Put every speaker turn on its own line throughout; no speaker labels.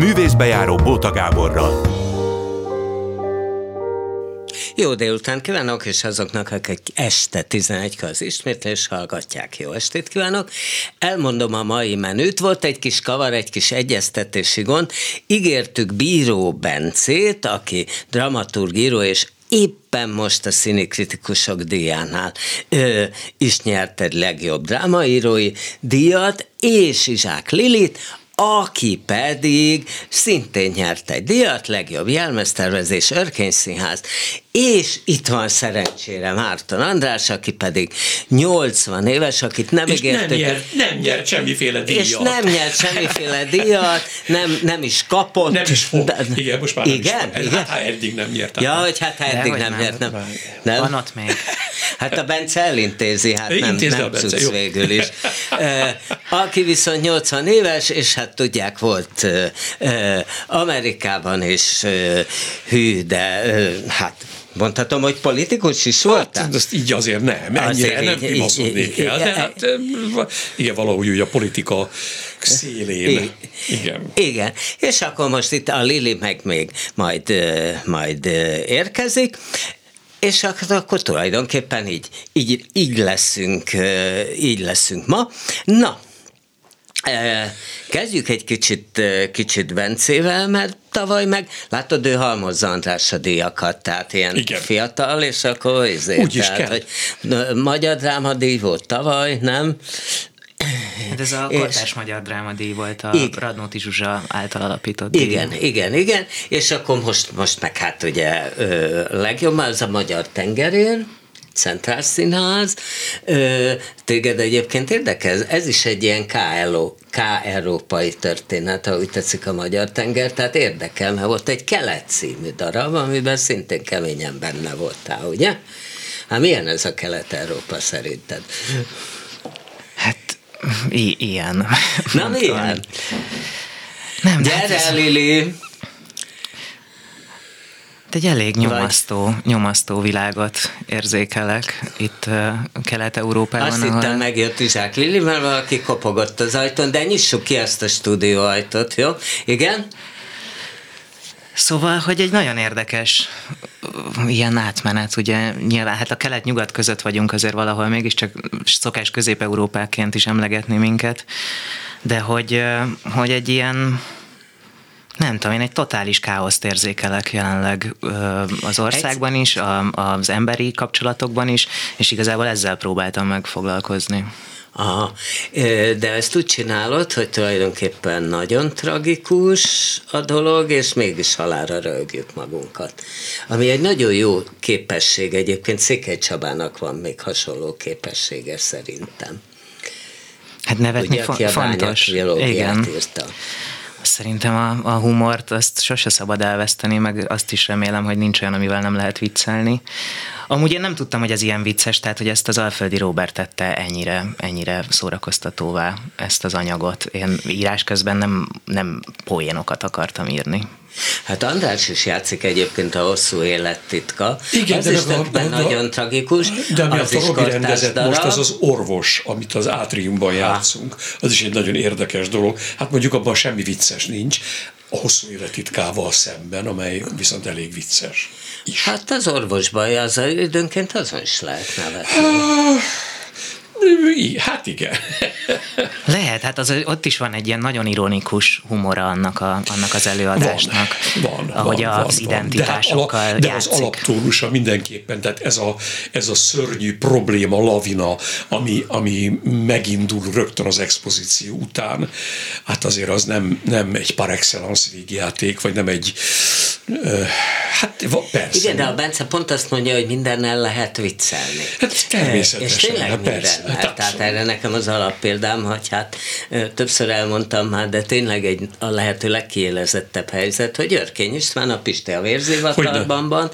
Művészbejáró Bóta Gáborral.
Jó délután kívánok, és azoknak, akik este 11 az ismétlés hallgatják, jó estét kívánok. Elmondom a mai menüt, volt egy kis kavar, egy kis egyeztetési gond. Ígértük Bíró Bencét, aki dramaturgíró és éppen most a színi kritikusok díjánál ö, is nyert legjobb drámaírói díjat, és Izsák Lilit, aki pedig szintén nyert egy díjat, legjobb jelmeztervezés, Örkény Színház, és itt van szerencsére Márton András, aki pedig 80 éves, akit nem
és
ígértük.
Nem nyert, nem nyert semmiféle díjat.
És nem nyert semmiféle díjat, nem, nem is kapott.
Nem is fog. De, igen, most már
igen?
nem is
igen?
Hát, eddig nem nyert.
Ja, hogy hát ha eddig nem, nem nyert. Nem. nem.
Van ott még.
Hát a Bence elintézi, hát nem, nem
Bence,
tudsz végül is. Aki viszont 80 éves, és hát tudják, volt Amerikában is hű, de hát Mondhatom, hogy politikus is volt?
Hát, azt így azért nem, ennyire azért nem pimaszodnék el, de hát igen, valahogy úgy a politika szélén. Igen.
Igen, és akkor most itt a Lili meg még majd, majd érkezik, és akkor, akkor tulajdonképpen így, így, így, leszünk, így leszünk ma. Na, Kezdjük egy kicsit, kicsit Bencével, mert tavaly meg, látod, ő halmozza András a díjakat, tehát ilyen Igen. fiatal, és akkor ezért,
Úgy is tehát, kell.
hogy magyar drámadíj volt tavaly, nem?
Hát ez a kortás magyar drámadíj volt a igen. Radnóti Zsuzsa által alapított díj.
Igen, igen, igen, és akkor most, most meg hát ugye legjobb, az a magyar tengerén, Centrál Színház. Téged egyébként érdekel? Ez is egy ilyen K-Elo, K-európai történet, ahogy tetszik a magyar tenger, tehát érdekel, mert volt egy Kelet című darab, amiben szintén keményen benne voltál, ugye? Hát milyen ez a Kelet-Európa szerinted?
Hát i- ilyen.
Na milyen? Nem, Gyere, hát Lili!
Egy elég nyomasztó, nyomasztó világot érzékelek itt Kelet-Európában.
Azt ahol... hittem megjött Izsák Lili, mert valaki kopogott az ajtón, de nyissuk ki ezt a stúdió ajtót, jó? Igen?
Szóval, hogy egy nagyon érdekes ilyen átmenet, ugye nyilván hát a kelet-nyugat között vagyunk azért valahol mégiscsak szokás közép-európáként is emlegetni minket, de hogy, hogy egy ilyen nem tudom, én egy totális káoszt érzékelek jelenleg az országban is, az emberi kapcsolatokban is, és igazából ezzel próbáltam meg foglalkozni.
Aha, de ezt úgy csinálod, hogy tulajdonképpen nagyon tragikus a dolog, és mégis halára rögjük magunkat. Ami egy nagyon jó képesség, egyébként Székely Csabának van még hasonló képessége szerintem.
Hát nevetni Ugye, fo- fontos.
Igen. Írta.
Szerintem a, a humort azt sose szabad elveszteni, meg azt is remélem, hogy nincs olyan, amivel nem lehet viccelni. Amúgy én nem tudtam, hogy ez ilyen vicces, tehát hogy ezt az Alföldi Robert tette ennyire, ennyire szórakoztatóvá ezt az anyagot. Én írás közben nem, nem poénokat akartam írni.
Hát András is játszik egyébként a hosszú élet titka.
Igen,
az
de
is tökben nagyon tragikus.
De ami az a Robi rendezett darab. most, az az orvos, amit az átriumban játszunk. Az is egy nagyon érdekes dolog. Hát mondjuk abban semmi vicces nincs a hosszú élet titkával szemben, amely viszont elég vicces
is. Hát az orvos baj, az időnként azon is lehet nevetni.
Hát igen.
Lehet, hát az, ott is van egy ilyen nagyon ironikus humora annak, a, annak az előadásnak.
Van, van
ahogy
van,
az
van,
identitásokkal
De, de az alaptónusa mindenképpen, tehát ez a, ez a szörnyű probléma, lavina, ami, ami megindul rögtön az expozíció után, hát azért az nem, nem egy par excellence végjáték, vagy nem egy Hát persze.
Igen, de a Bence pont azt mondja, hogy mindennel lehet viccelni.
Hát természetesen.
És tényleg hát persze, lehet. Hát Tehát erre nekem az alappéldám, hogy hát többször elmondtam már, de tényleg egy a lehető legkiélezettebb helyzet, hogy Örkény István a Pisti a vérzivatarban van,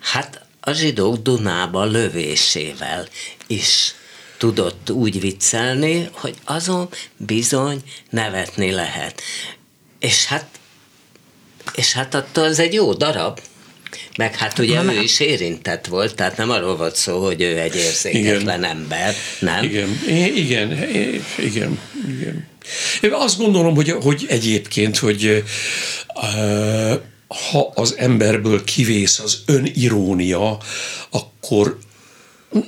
hát a zsidók Dunába lövésével is tudott úgy viccelni, hogy azon bizony nevetni lehet. És hát és hát attól az egy jó darab. Meg hát ugye Na, ő is érintett volt, tehát nem arról volt szó, hogy ő egy érzéketlen igen. ember, nem?
Igen, igen, igen, igen. Én azt gondolom, hogy, hogy egyébként, hogy ha az emberből kivész az önirónia, akkor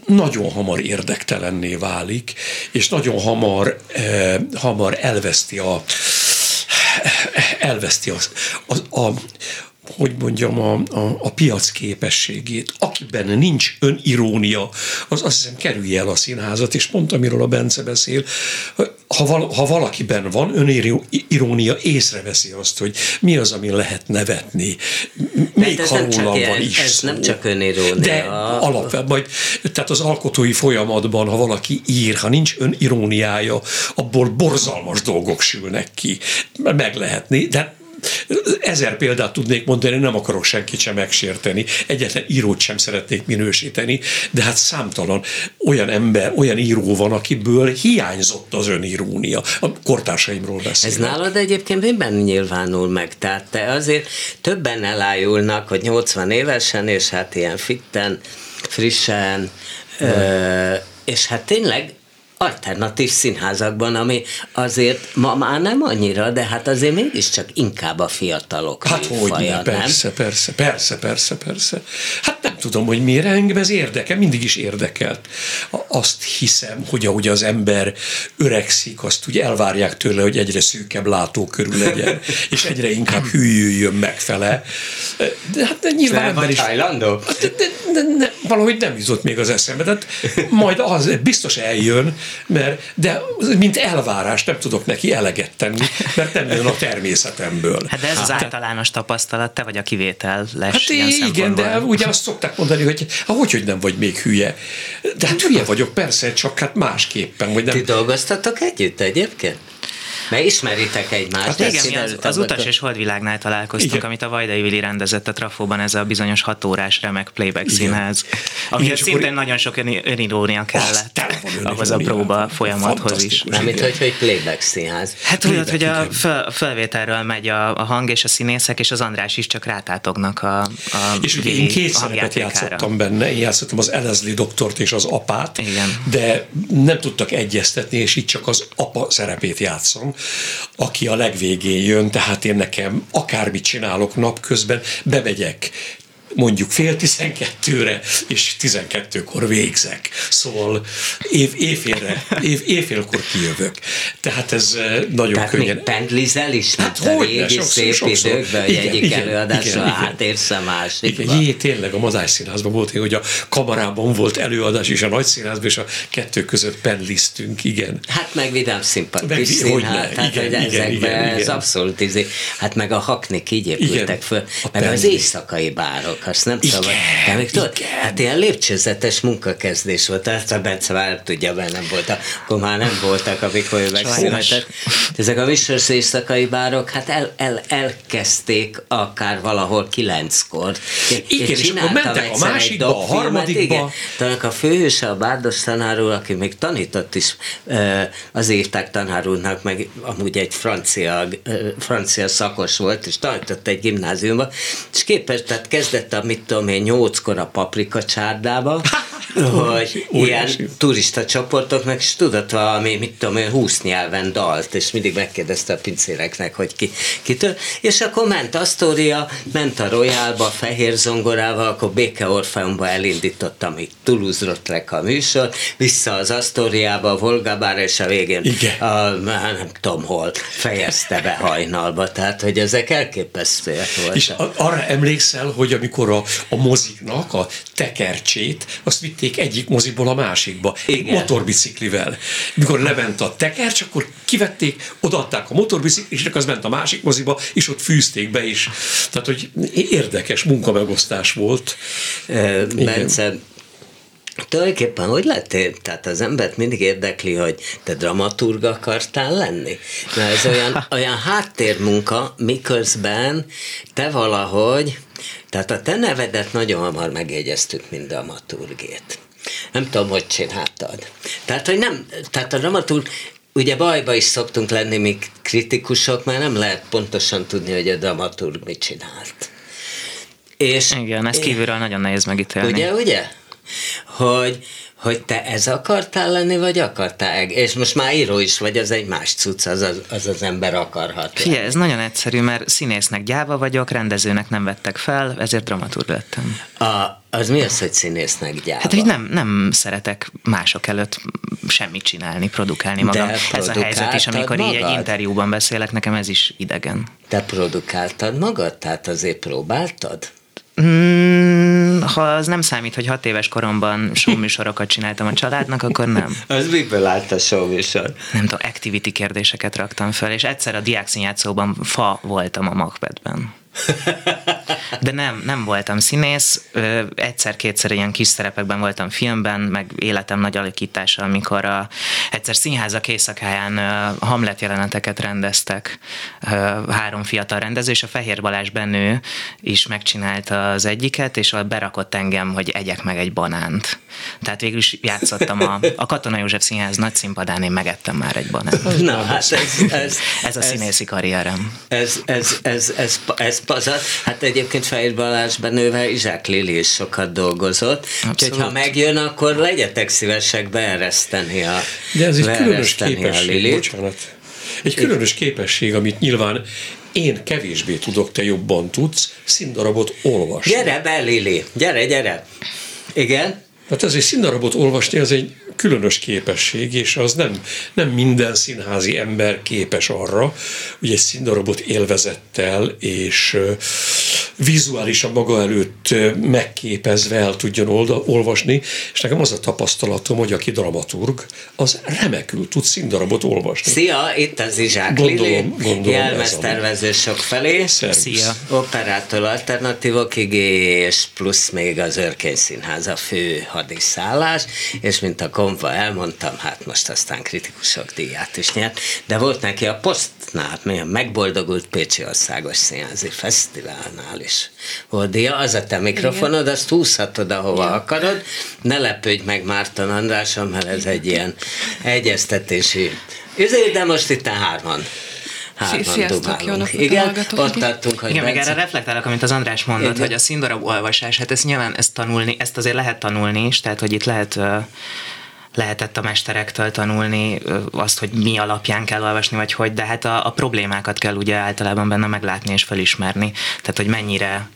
nagyon hamar érdektelenné válik, és nagyon hamar, eh, hamar elveszti a elveszti az, az, a, hogy mondjam, a, a, a piac képességét. Akiben nincs önirónia, az azt hiszem kerülje el a színházat, és pont amiről a Bence beszél, ha, val, ha valakiben van önirónia, észreveszi azt, hogy mi az, ami lehet nevetni. Még ha rólam van is
Ez nem csak önirónia.
De alapvetően, majd, tehát az alkotói folyamatban, ha valaki ír, ha nincs öniróniája, abból borzalmas dolgok sülnek ki. Meg lehetni, de Ezer példát tudnék mondani, nem akarok senkit sem megsérteni, egyetlen írót sem szeretnék minősíteni, de hát számtalan olyan ember, olyan író van, akiből hiányzott az önirónia. A kortársaimról beszélek.
Ez nálad egyébként miben nyilvánul meg? Tehát te azért többen elájulnak, hogy 80 évesen, és hát ilyen fitten, frissen, ö, és hát tényleg alternatív színházakban, ami azért ma már nem annyira, de hát azért mégiscsak inkább a fiatalok
Hát hogy faja, persze, nem? persze, persze, persze, persze. Hát nem tudom, hogy miért engem ez érdekel, mindig is érdekelt. Azt hiszem, hogy ahogy az ember öregszik, azt úgy elvárják tőle, hogy egyre szűkebb látókörül legyen, és egyre inkább hűljön megfele. De hát de nyilván
nem ember is... De,
de, de, de, valahogy nem jutott még az eszembe. Tehát majd az biztos eljön, mert, de mint elvárás nem tudok neki eleget tenni, mert nem jön a természetemből.
Hát de ez hát, az általános tapasztalat, te vagy a kivétel lesz
Hát igen, de ugye azt szokták mondani, hogy hogy, hogy nem vagy még hülye. De hát hülye vagyok, persze, csak hát másképpen. Vagy nem.
Ti dolgoztatok együtt egyébként? Mert ismeritek egymást. Hát
igen, mi az, az Utas és Holdvilágnál találkoztunk, igen. amit a Vajdai Vili rendezett a Trafóban, ez a bizonyos hatórás remek playback igen. színház, amihez szintén akkor... nagyon sok önirónia kellett ahhoz a próba folyamathoz is.
Amit, hogy, hogy playback színház.
Hát úgy, hogy a fel, felvételről megy a, a hang és a színészek, és az András is csak rátátognak a, a
És ugye én két szerepet játszottam benne, én játszottam az Elezli doktort és az apát, Igen. de nem tudtak egyeztetni, és itt csak az apa szerepét játszom aki a legvégén jön, tehát én nekem akármit csinálok napközben, bemegyek mondjuk fél tizenkettőre, és tizenkettőkor végzek. Szóval év, évfélre, év, évfélkor kijövök. Tehát ez eh, nagyon Tehát könnyen.
még pendlizel is, hát a régi sokszor, szép sokszor. időkben, hogy igen, egyik igen, előadásra átérsz a másikba.
Igen, jé, tényleg a Madály Színházban volt, hogy a kamarában volt előadás, és a Nagy Színházban, és a kettő között pendliztünk, igen.
Hát meg vidám szimpatikus színház, tehát igen, hogy igen, ezekben igen, ez igen. abszolút izé, hát meg a haknik így épültek igen, föl, meg az éjszakai bárok, azt nem igen, szabad. De még tudod, hát ilyen lépcsőzetes munkakezdés volt, ezt a Bence már nem tudja, mert nem volt, akkor már nem voltak, amikor ő megszületett. Ezek a Visos éjszakai bárok, hát el, el, elkezdték akár valahol kilenckor.
Igen, és, akkor mentek a másikba, a harmadikba. Igen.
Talán a főhőse, a Bárdos tanár úr, aki még tanított is, az évták tanár úrnak, meg amúgy egy francia, francia szakos volt, és tanított egy gimnáziumban, és képes, tehát kezdett a mit tudom én, nyolckor a paprika csárdába, hogy ilyen turista csoportoknak, és tudott valami, mit tudom én, húsz nyelven dalt, és mindig megkérdezte a pincéreknek, hogy ki, kitől, és akkor ment Astoria, ment a Royalba, a fehér zongorával, akkor Béke Orfeumba elindítottam itt Toulouse-Rotrek a műsor, vissza az Astoriába, a Volgabára, és a végén Igen. A, nem tudom hol fejezte be hajnalba, tehát hogy ezek elképesztőek voltak.
És arra emlékszel, hogy amikor a, a moziknak a tekercsét, azt vitték egyik moziból a másikba, Igen. motorbiciklivel. Mikor lement a tekercs, akkor kivették, odaadták a motorbiciklisnek, az ment a másik moziba, és ott fűzték be is. Tehát, hogy érdekes munkamegosztás volt.
Bence, Tulajdonképpen hogy lettél? Tehát az embert mindig érdekli, hogy te dramaturg akartál lenni? Mert ez olyan, olyan háttérmunka, miközben te valahogy, tehát a te nevedet nagyon hamar megjegyeztük, mint dramaturgét. Nem tudom, hogy csináltad. Tehát, hogy nem, tehát a dramaturg, ugye bajba is szoktunk lenni mi kritikusok, mert nem lehet pontosan tudni, hogy a dramaturg mit csinált.
És, Igen, ez kívülről nagyon nehéz megítélni.
Ugye, ugye? hogy, hogy te ez akartál lenni, vagy akartál? És most már író is vagy, az egy más cucc, az az, az, az ember akarhat.
Fie, ez nagyon egyszerű, mert színésznek gyáva vagyok, rendezőnek nem vettek fel, ezért dramaturg lettem.
A, az mi az, hogy színésznek gyáva?
Hát, hogy nem, nem szeretek mások előtt semmit csinálni, produkálni magam.
De
ez a helyzet is, amikor
magad?
így egy interjúban beszélek, nekem ez is idegen.
Te produkáltad magad? Tehát azért próbáltad?
Mm, ha az nem számít, hogy hat éves koromban showműsorokat csináltam a családnak, akkor nem.
Az miből állt a showműsor?
Nem tudom, activity kérdéseket raktam fel, és egyszer a diákszínjátszóban fa voltam a Macbethben. De nem, nem voltam színész, egyszer-kétszer ilyen kis szerepekben voltam filmben, meg életem nagy alakítása, amikor a, egyszer színházak éjszakáján Hamlet jeleneteket rendeztek három fiatal rendező, és a Fehér Balázs Benő is megcsinálta az egyiket, és ott berakott engem, hogy egyek meg egy banánt. Tehát végül is játszottam a, a Katona József Színház nagy színpadán, én megettem már egy banánt.
Na, hát ez, ez,
Ez a színészi karrierem.
Ez, ez, ez, ez, ez pazar. Hát egyébként Fehér Balázs Benővel Izsák Lili is sokat dolgozott. Úgyhogy ha megjön, akkor legyetek szívesek beereszteni a
De ez egy különös képesség, bocsánat. Egy különös képesség, amit nyilván én kevésbé tudok, te jobban tudsz, színdarabot olvasni.
Gyere be, Lili! Gyere, gyere! Igen?
Hát ez egy színdarabot olvasni, az egy különös képesség, és az nem, nem minden színházi ember képes arra, hogy egy színdarabot élvezettel és vizuálisan maga előtt megképezve el tudjon olvasni, és nekem az a tapasztalatom, hogy aki dramaturg, az remekül tud színdarabot olvasni.
Szia, itt az Izsák
Gondolom,
Lili,
gondolom, ez
jelmeztervező sok felé.
Szervusz.
Szia!
Operától alternatívokig, és plusz még az Örkény Színház a fő hadiszállás, és mint a konva elmondtam, hát most aztán kritikusok díját is nyert, de volt neki a posztnál, milyen megboldogult Pécsi Országos Színházi Fesztiválnál is. Volt díja, az a te mikrofonod, azt húzhatod, ahova akarod, ne lepődj meg Márton Andráson, mert ez egy ilyen egyeztetési Ezért, de most itt a hárman. Hárman
Sziasztok, jó napot
Igen, ott tartunk, hogy
Igen,
Bence-
erre reflektálok, amit az András mondott,
Igen.
hogy a színdarab olvasás, hát ezt nyilván ezt tanulni, ezt azért lehet tanulni is, tehát hogy itt lehet ö, lehetett a mesterektől tanulni azt, hogy mi alapján kell olvasni, vagy hogy, de hát a, a problémákat kell ugye általában benne meglátni és felismerni. Tehát, hogy mennyire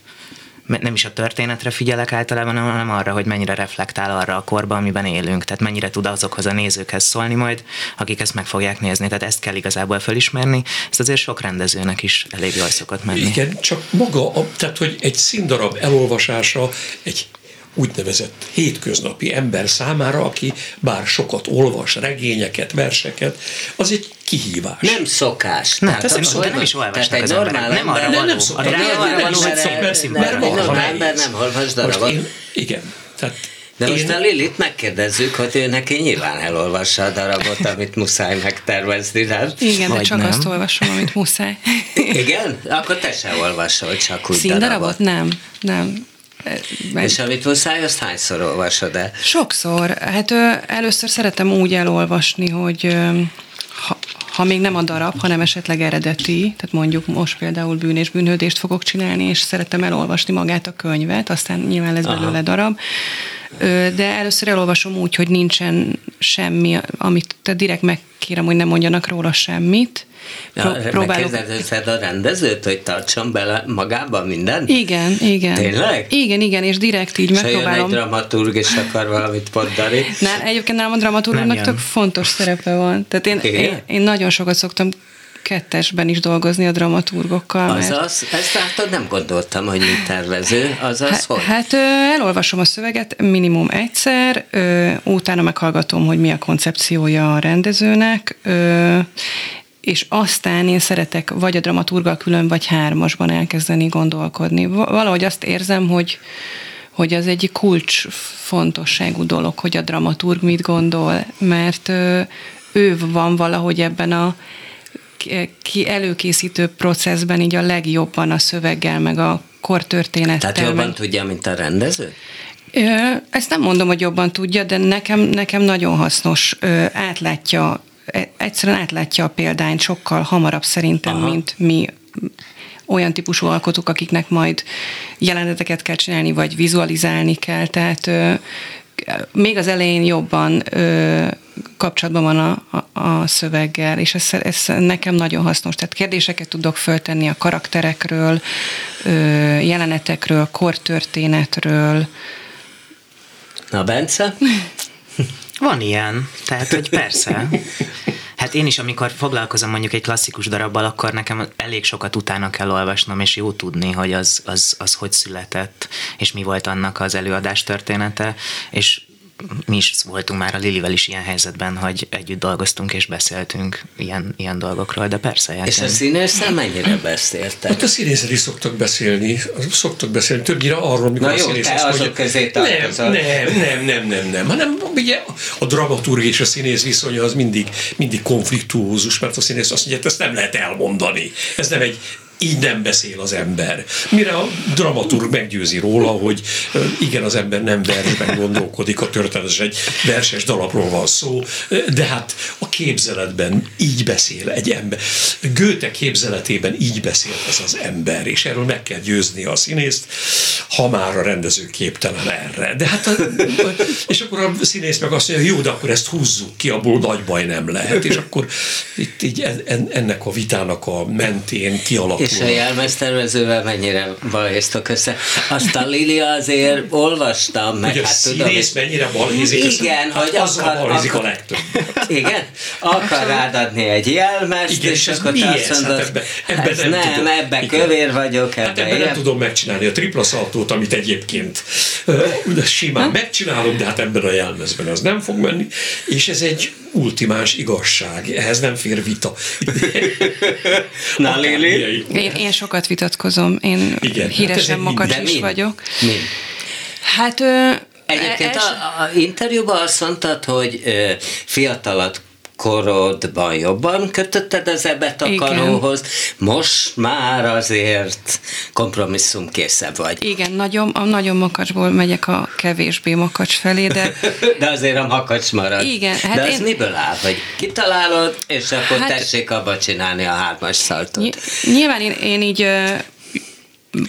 me- nem is a történetre figyelek általában, hanem arra, hogy mennyire reflektál arra a korba, amiben élünk, tehát mennyire tud azokhoz a nézőkhez szólni majd, akik ezt meg fogják nézni. Tehát ezt kell igazából felismerni, ez azért sok rendezőnek is elég jól szokott menni.
Igen, csak maga, tehát hogy egy színdarab elolvasása egy úgynevezett hétköznapi ember számára, aki bár sokat olvas regényeket, verseket, az egy kihívás.
Nem szokás.
Nem,
Tehát az-
de nem is olvasnak
tehát egy
az emberek.
normál
Nem arra
ember-
való.
nem szokás. Nem,
arra
nem
való, hogy
szokás.
színpadra
Nem, nem, nem, ember nem olvas darabot.
igen, tehát
De most
én,
a Lilit megkérdezzük, hogy ő neki nyilván elolvassa a darabot, amit muszáj megtervezni, nem?
Igen, de
Vagy
csak
nem.
azt olvasom, amit muszáj.
Igen? Akkor te se olvasol, csak úgy
Színdarabot?
darabot.
Nem, nem. Mert
És amit muszáj, azt hányszor olvasod el?
Sokszor. Hát ö, először szeretem úgy elolvasni, hogy ö, ha, ha még nem a darab, hanem esetleg eredeti, tehát mondjuk most például bűn és bűnhődést fogok csinálni, és szeretem elolvasni magát a könyvet, aztán nyilván lesz belőle darab. De először elolvasom úgy, hogy nincsen semmi, amit te direkt megkérem, hogy ne mondjanak róla semmit. Pró- próbálok.
Megkérdezed a rendezőt, hogy tartson bele magába minden?
Igen, igen.
Tényleg?
Igen, igen, és direkt így
Se jön egy
megpróbálom.
dramaturg, és akar valamit mondani.
Na, egyébként nálam a dramaturgnak tök fontos szerepe van. Tehát én,
Igen?
én, én nagyon sokat szoktam kettesben is dolgozni a dramaturgokkal. mert-
Azaz, ezt látod, nem gondoltam, hogy mint tervező, azaz,
Hát,
hogy?
hát elolvasom a szöveget minimum egyszer, utána meghallgatom, hogy mi a koncepciója a rendezőnek, és aztán én szeretek vagy a dramaturgal külön, vagy hármasban elkezdeni gondolkodni. Va- Valahogy azt érzem, hogy hogy az egy kulcs fontosságú dolog, hogy a dramaturg mit gondol, mert ő van valahogy ebben a ki előkészítő processzben így a legjobban a szöveggel, meg a kortörténettel.
Tehát jobban
meg-
tudja, mint a rendező?
Ezt nem mondom, hogy jobban tudja, de nekem, nekem nagyon hasznos. Átlátja, egyszerűen átlátja a példányt sokkal hamarabb szerintem,
Aha.
Mint mi olyan típusú alkotók, akiknek majd jeleneteket kell csinálni, vagy vizualizálni kell. Tehát ö, még az elején jobban ö, kapcsolatban van a, a, a szöveggel, és ez, ez nekem nagyon hasznos. Tehát kérdéseket tudok föltenni a karakterekről, ö, jelenetekről, kortörténetről.
Na, Bence?
Van ilyen, tehát hogy persze. Hát én is, amikor foglalkozom mondjuk egy klasszikus darabbal, akkor nekem elég sokat utána kell olvasnom, és jó tudni, hogy az, az, az hogy született, és mi volt annak az előadás története, és mi is voltunk már a Lilivel is ilyen helyzetben, hogy együtt dolgoztunk és beszéltünk ilyen, ilyen dolgokról, de persze.
És a színésszel mennyire beszéltek?
Hát a színészek is szoktak beszélni, szoktak beszélni többnyire arról, mikor
Na jó,
a színész
te
azt
azok
mondja,
közé
nem,
tartozol.
nem, nem, nem, nem, nem, hanem ugye a dramaturg és a színész viszonya az mindig, mindig konfliktuózus, mert a színész azt mondja, hogy ezt nem lehet elmondani. Ez nem egy így nem beszél az ember. Mire a dramaturg meggyőzi róla, hogy igen, az ember nem versben gondolkodik, a történetes egy verses dalapról van szó, de hát a képzeletben így beszél egy ember. Goethe képzeletében így beszél ez az ember, és erről meg kell győzni a színészt, ha már a rendező képtelen erre. De hát a, és akkor a színész meg azt mondja, jó, de akkor ezt húzzuk ki, abból nagy baj nem lehet, és akkor itt így en- ennek a vitának a mentén kialakul
És a jelmeztervezővel mennyire balhéztok össze? Azt a Lili azért olvastam, meg
hogy a
hát tudom,
színész mennyire balhézik, az-
Igen,
hát
hogy
azzal
akar-
balhézik a
akar-
legtöbb.
Igen? Akar rád adni egy jelmezt,
Igen,
és
és ez
akkor te
ez?
azt
Hát
mondod,
ebbe-
hát
ebbe nem
nem,
tudom.
ebben
Igen.
kövér vagyok,
Hát
ebben
ebben nem tudom megcsinálni a tripla szaltót, amit egyébként ö, simán megcsinálom, de hát ebben a jelmezben az nem fog menni, és ez egy ultimáns igazság, ehhez nem fér vita.
Na, Lili?
Akármilyen-
Én, én sokat vitatkozom, én
Igen, hát
híresen makacs
De
is vagyok.
Min?
Hát ö,
Egyébként
es-
a, a interjúban azt mondtad, hogy ö, fiatalat korodban jobban kötötted az ebet a
Igen.
karóhoz, most már azért kompromisszum készebb vagy.
Igen, nagyon, a nagyon makacsból megyek a kevésbé makacs felé, de
De azért a makacs marad.
Igen, hát
De az
én-
miből áll, hogy kitalálod, és akkor
Hát-
tessék abba csinálni a hármas szaltot.
Ny- Nyilván én, én így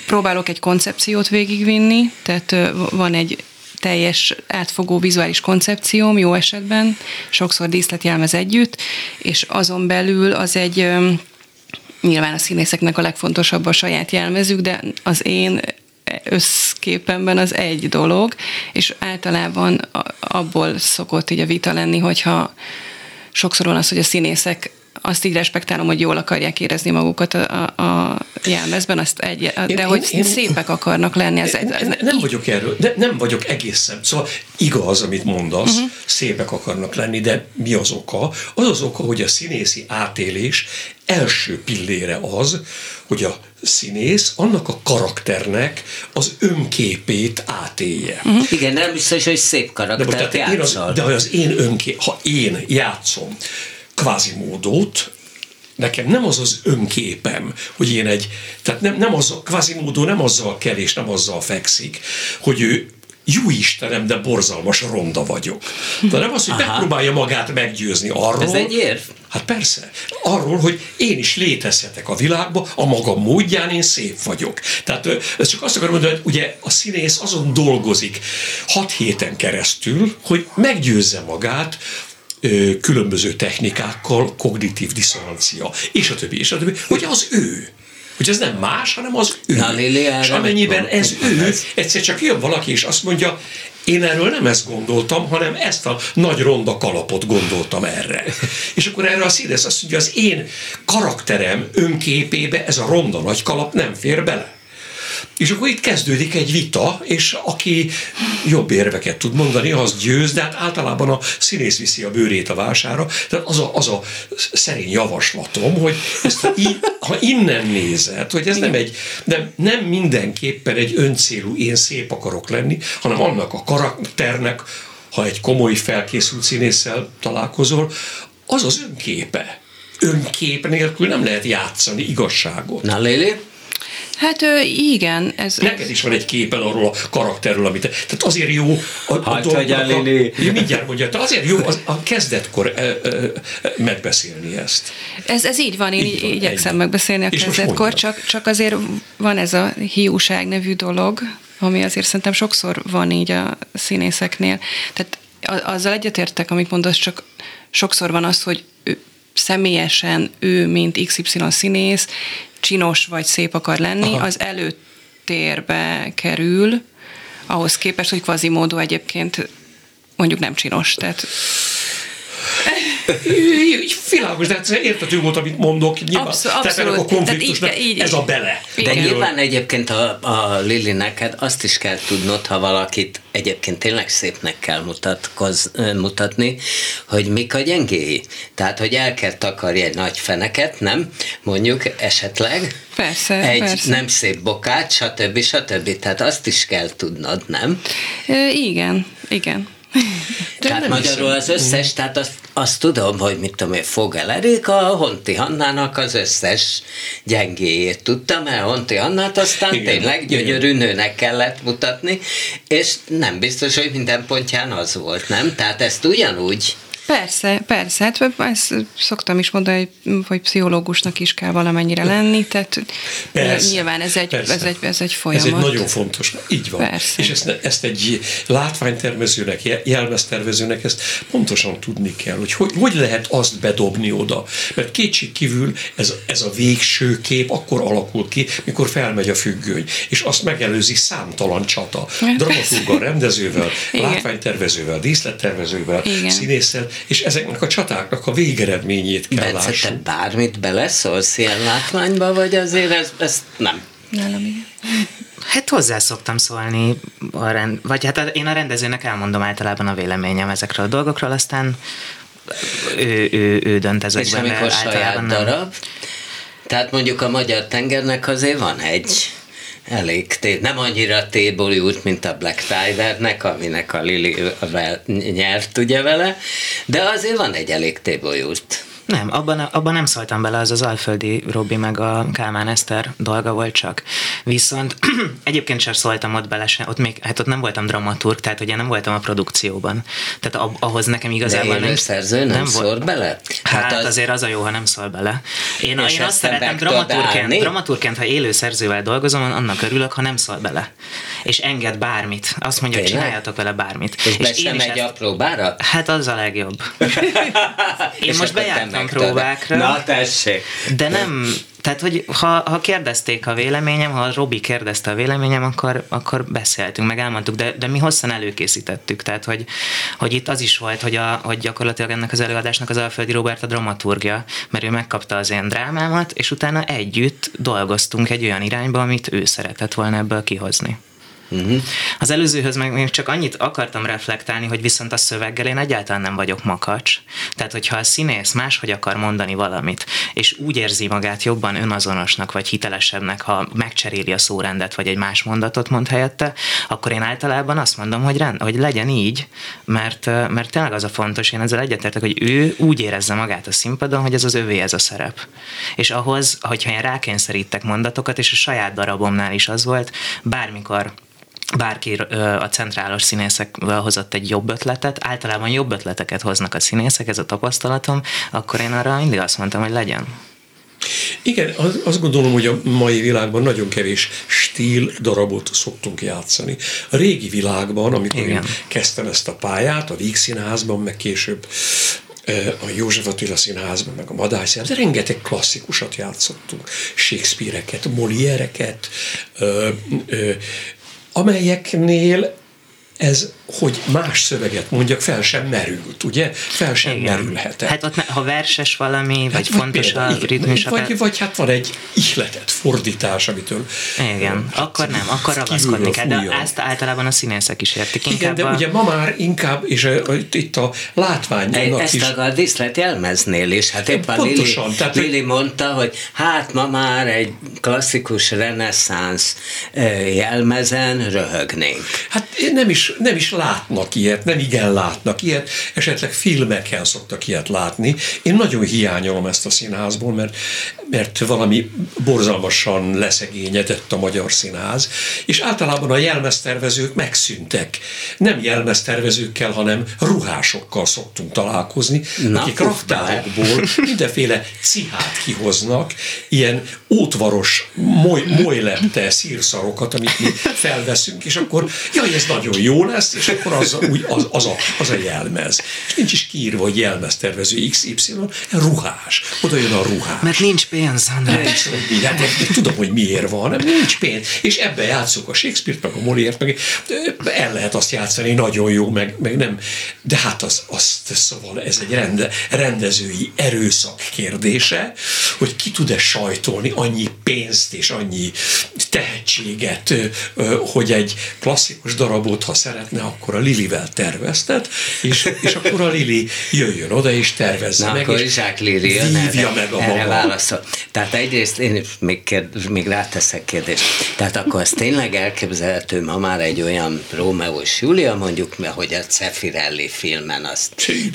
próbálok egy koncepciót végigvinni, tehát van egy teljes átfogó vizuális koncepcióm jó esetben, sokszor díszletjelmez együtt, és azon belül az egy nyilván a színészeknek a legfontosabb a saját jelmezük, de az én összképemben az egy dolog, és általában abból szokott így a vita lenni, hogyha sokszor van az, hogy a színészek azt így respektálom, hogy jól akarják érezni magukat a, a, jelmezben, azt egy, de
Én-
hogy
én- én-
szépek akarnak lenni. Ez, ez, ez,
nem, nem vagyok erről, de nem vagyok egészen. Szóval igaz, amit mondasz, uh-huh. szépek akarnak lenni, de mi az oka? Az az oka, hogy a színészi átélés első pillére az, hogy a színész annak a karakternek az önképét átélje. Uh-huh.
Igen, nem biztos, hogy szép
De, most,
karaktert
én az,
játszol.
de ha az én önkép, ha én játszom kvázi módot, nekem nem az az önképem, hogy én egy, tehát nem, nem az, kvázi módó nem azzal kell és nem azzal fekszik, hogy ő jó Istenem, de borzalmas ronda vagyok. De nem az, hogy
Aha.
megpróbálja magát meggyőzni arról.
Ez egy érv?
Hát persze. Arról, hogy én is létezhetek a világban, a maga módján én szép vagyok. Tehát ez csak azt akarom mondani, hogy ugye a színész azon dolgozik hat héten keresztül, hogy meggyőzze magát, különböző technikákkal, kognitív diszonancia, és a többi, és a többi, hogy az ő. Hogy ez nem más, hanem az ő.
Erre
és amennyiben ez ő, egyszer csak jön valaki, és azt mondja, én erről nem ezt gondoltam, hanem ezt a nagy ronda kalapot gondoltam erre. És akkor erre a színész azt mondja, az én karakterem önképébe ez a ronda nagy kalap nem fér bele. És akkor itt kezdődik egy vita, és aki jobb érveket tud mondani, az győz, de hát általában a színész viszi a bőrét a vására. Tehát az a, az a szerény javaslatom, hogy ezt ha, í, ha innen nézed, hogy ez nem egy, nem, nem mindenképpen egy öncélú én szép akarok lenni, hanem annak a karakternek, ha egy komoly felkészült színésszel találkozol, az az önképe. Önkép nélkül nem lehet játszani igazságot.
Na, Lili?
Hát igen, ez,
Neked is van egy képen arról a karakterről, amit... Tehát azért jó a, a dolgoknak
hogy a
mindjárt mondja, tehát azért jó az, a kezdetkor e, e, megbeszélni ezt.
Ez, ez így van, én
Így van,
igyekszem
ennyi.
megbeszélni a
És
kezdetkor, csak, csak azért van ez a hiúság nevű dolog, ami azért szerintem sokszor van így a színészeknél. Tehát azzal egyetértek, amit mondasz, csak sokszor van az, hogy ő, személyesen ő, mint XY színész, csinos vagy szép akar lenni, Aha. az előtérbe kerül, ahhoz képest, hogy Quasimodo egyébként mondjuk nem csinos. Tehát
Világos, de hát értető volt, amit mondok. Nyilván, abszolút, abszolút. a konfliktusnak így, így, ez a bele.
De Igen. nyilván egyébként a, a Lili neked azt is kell tudnod, ha valakit egyébként tényleg szépnek kell mutatkoz, mutatni, hogy mik a gyengéi. Tehát, hogy el kell takarni egy nagy feneket, nem? Mondjuk esetleg.
Persze,
egy
persze.
nem szép bokát, stb. stb. Tehát azt is kell tudnod, nem?
E, igen, igen.
De tehát magyarul az összes, tehát azt, azt tudom, hogy mit tudom én, Fogelerik a Honti Hannának az összes gyengéjét tudtam, mert Honti Hannát aztán igen, tényleg gyönyörű igen. nőnek kellett mutatni, és nem biztos, hogy minden pontján az volt, nem? Tehát ezt ugyanúgy
Persze, persze. Hát ezt szoktam is mondani, hogy pszichológusnak is kell valamennyire lenni, tehát persze, nyilván ez egy, persze. ez, egy, ez egy folyamat.
Ez egy nagyon fontos, így van. Persze. És ezt, ezt egy látványtervezőnek, jelmeztervezőnek ezt pontosan tudni kell, hogy, hogy hogy lehet azt bedobni oda. Mert kétség kívül ez, ez a végső kép akkor alakul ki, mikor felmegy a függöny, és azt megelőzi számtalan csata. Dramaturgal, rendezővel, látványtervezővel, díszlettervezővel, Igen. színésszel, és ezeknek a csatáknak a végeredményét kell Bence, lássuk.
te bármit beleszólsz ilyen látványba, vagy azért ez, ez nem?
Nálam igen.
Hát hozzá szoktam szólni, a rend, vagy hát én a rendezőnek elmondom általában a véleményem ezekről a dolgokról, aztán ő, ő, ő dönt ezekben. És
amikor saját nem. darab, tehát mondjuk a Magyar Tengernek azért van egy elég, té- nem annyira tébolyult, mint a Black Tigernek, aminek a Lili nyert ugye vele, de azért van egy elég tébolyult
nem, abban, abban nem szóltam bele, az az Alföldi Robi meg a Kálmán Eszter dolga volt csak. Viszont egyébként sem szóltam ott bele, sem, ott még, hát ott nem voltam dramaturg, tehát ugye nem voltam a produkcióban. Tehát ahhoz nekem igazából
nem... szerző nem, nem szól volt, bele?
Hát, hát az... azért az a jó, ha nem szól bele. Én, én azt szeretem dramaturgként, dramaturgként, ha élő szerzővel dolgozom, annak örülök, ha nem szól bele. És enged bármit. Azt mondja, hogy csináljatok vele bármit.
És, és én is egy ezt... próbára?
Hát az a legjobb. én most bejártam próbákra.
Na tessék.
De nem, tehát, hogy ha, ha kérdezték a véleményem, ha Robi kérdezte a véleményem, akkor, akkor beszéltünk, meg elmondtuk, de, de mi hosszan előkészítettük. Tehát, hogy, hogy itt az is volt, hogy, a, hogy gyakorlatilag ennek az előadásnak az Alföldi Robert a dramaturgia, mert ő megkapta az én drámámat, és utána együtt dolgoztunk egy olyan irányba, amit ő szeretett volna ebből kihozni. Uh-huh. Az előzőhöz meg még csak annyit akartam reflektálni, hogy viszont a szöveggel én egyáltalán nem vagyok makacs. Tehát, hogyha a színész máshogy akar mondani valamit, és úgy érzi magát jobban önazonosnak vagy hitelesebbnek, ha megcseréli a szórendet, vagy egy más mondatot mond helyette, akkor én általában azt mondom, hogy, rend, hogy legyen így, mert, mert tényleg az a fontos, én ezzel egyetértek, hogy ő úgy érezze magát a színpadon, hogy ez az övé ez a szerep. És ahhoz, hogyha én rákényszerítek mondatokat, és a saját darabomnál is az volt, bármikor bárki a centrálos színészekvel hozott egy jobb ötletet, általában jobb ötleteket hoznak a színészek, ez a tapasztalatom, akkor én arra mindig azt mondtam, hogy legyen.
Igen, azt gondolom, hogy a mai világban nagyon kevés stíl darabot szoktunk játszani. A régi világban, amikor Igen. én kezdtem ezt a pályát, a Víg Színházban, meg később a József Attila Színházban, meg a Madály Színházban, rengeteg klasszikusat játszottunk. Shakespeare-eket, Molière-eket, amelyeknél ez hogy más szöveget mondjak, fel sem merült, ugye? Fel sem Igen. merülhet.
Hát ott, ha verses valami, hát vagy, vagy fontos például, a ritmus.
Vagy, vagy, vagy hát van egy ihletet, fordítás, amitől...
Igen, hát, akkor nem, akkor ragaszkodni kell, de ezt általában a színészek is értik.
Igen, de a... ugye ma már inkább, és itt a látványnak
is... Ezt a díszlet jelmeznél is, hát éppen Pontosan, Lili, tehát, Lili mondta, hogy hát ma már egy klasszikus reneszánsz jelmezen röhögnénk.
Hát nem is, nem is látnak ilyet, nem igen látnak ilyet, esetleg filmeken szoktak ilyet látni. Én nagyon hiányolom ezt a színházból, mert mert valami borzalmasan leszegényedett a magyar színház, és általában a jelmeztervezők megszűntek. Nem jelmeztervezőkkel, hanem ruhásokkal szoktunk találkozni, Na, akik raktárokból mindenféle cihát kihoznak, ilyen ótvaros, moly, molylepte szírszarokat, amit mi felveszünk, és akkor jaj, ez nagyon jó lesz, és akkor az, úgy, az, az, a, az a jelmez. És nincs is kiírva, hogy jelmeztervező XY, ruhás. Oda jön a ruhás.
Mert nincs pénz, András.
Hát, tudom, hogy miért van, nem nincs pénz. És ebbe játszok a Shakespeare-t, meg a Moliért, meg el lehet azt játszani, nagyon jó, meg, meg nem. De hát az, azt, szóval ez egy rende, rendezői erőszak kérdése, hogy ki tud-e sajtolni annyi pénzt és annyi tehetséget, hogy egy klasszikus darabot, ha szeretne, akkor a Lilivel terveztet, és, és akkor a Lili jöjjön oda és tervezze
Na,
meg,
akkor
és
Zsák Lili jön
vívja meg a
erre válaszol. Tehát egyrészt én még, kérd, még ráteszek kérdést. Tehát akkor az tényleg elképzelhető ma már egy olyan Rómeó és Júlia, mondjuk, hogy a Cefirelli filmen azt
Csí,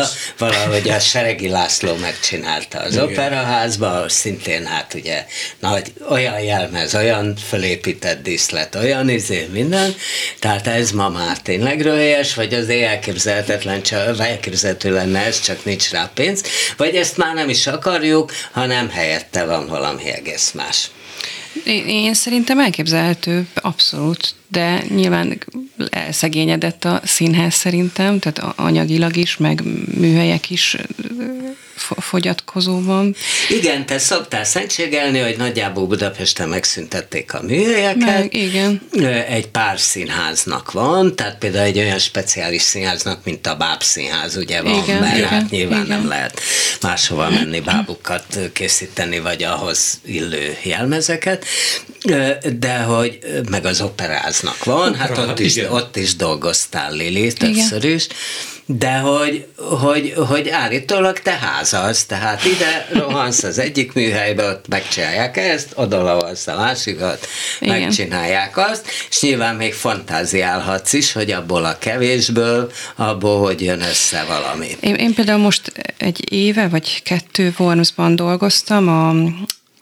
az.
valahogy a Seregi László megcsinálta az
Igen.
operaházba, szintén hát ugye nagy, olyan jelmez, olyan fölépített díszlet, olyan izé, minden. Tehát ez ma már tényleg röhelyes, vagy az elképzelhetetlen, csak, elképzelhető lenne ez, csak nincs rá pénz, vagy ezt már nem is akarjuk, hanem helyette van valami egész más.
Én, szerintem elképzelhető, abszolút, de nyilván elszegényedett a színház szerintem, tehát anyagilag is, meg műhelyek is ö, fo- fogyatkozóban.
Igen, te szoktál szentségelni, hogy nagyjából Budapesten megszüntették a műhelyeket.
Meg, igen.
Egy pár színháznak van, tehát például egy olyan speciális színháznak, mint a Báb Színház, ugye van,
Igen,
mert
igen,
hát nyilván
igen.
nem lehet máshova menni bábukat készíteni, vagy ahhoz illő jelmezeket, de hogy meg az operáznak van, hát ott is,
igen.
ott is dolgoztál Lili többször is, de hogy, hogy, hogy állítólag te házalsz, tehát ide rohansz az egyik műhelybe, ott megcsinálják ezt, oda lavalsz a másikat,
Igen.
megcsinálják azt, és nyilván még fantáziálhatsz is, hogy abból a kevésből, abból, hogy jön össze valami.
Én, én például most egy éve vagy kettő Wormsban dolgoztam, a,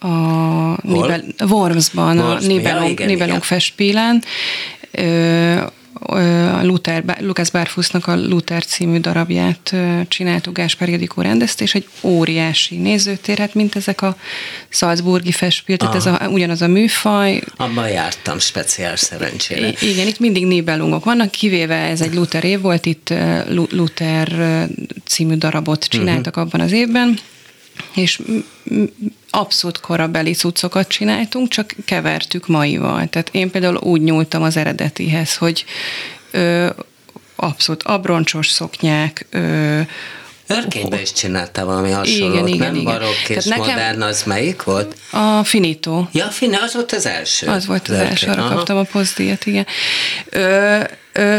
a Nibel, Wormsban, a
Worms, ja,
Nibelung,
igen,
Nibelung festspielen. A Luther, Lukács Bárfusznak a Luther című darabját csináltuk Gáspár Ildikó rendezte, és egy óriási nézőtér, hát mint ezek a Salzburgi festspiel, tehát ez a, ugyanaz a műfaj,
Abban jártam speciál szerencsére.
I- Igen, itt mindig nébelungok vannak, kivéve ez egy Luther év volt, itt Lu- Luther című darabot csináltak abban az évben, és abszolút korabeli cuccokat csináltunk, csak kevertük maival. Tehát én például úgy nyúltam az eredetihez, hogy ö, abszolút abroncsos szoknyák, ö,
Örkényben is csináltál valami hasonlót,
Igen, igen,
nem?
igen.
Barokk és
nekem-
modern, az melyik volt?
a finito.
Ja, Fine, az volt az első.
Az volt az
Örkény.
első, arra kaptam a pozdíjat, igen. Ö,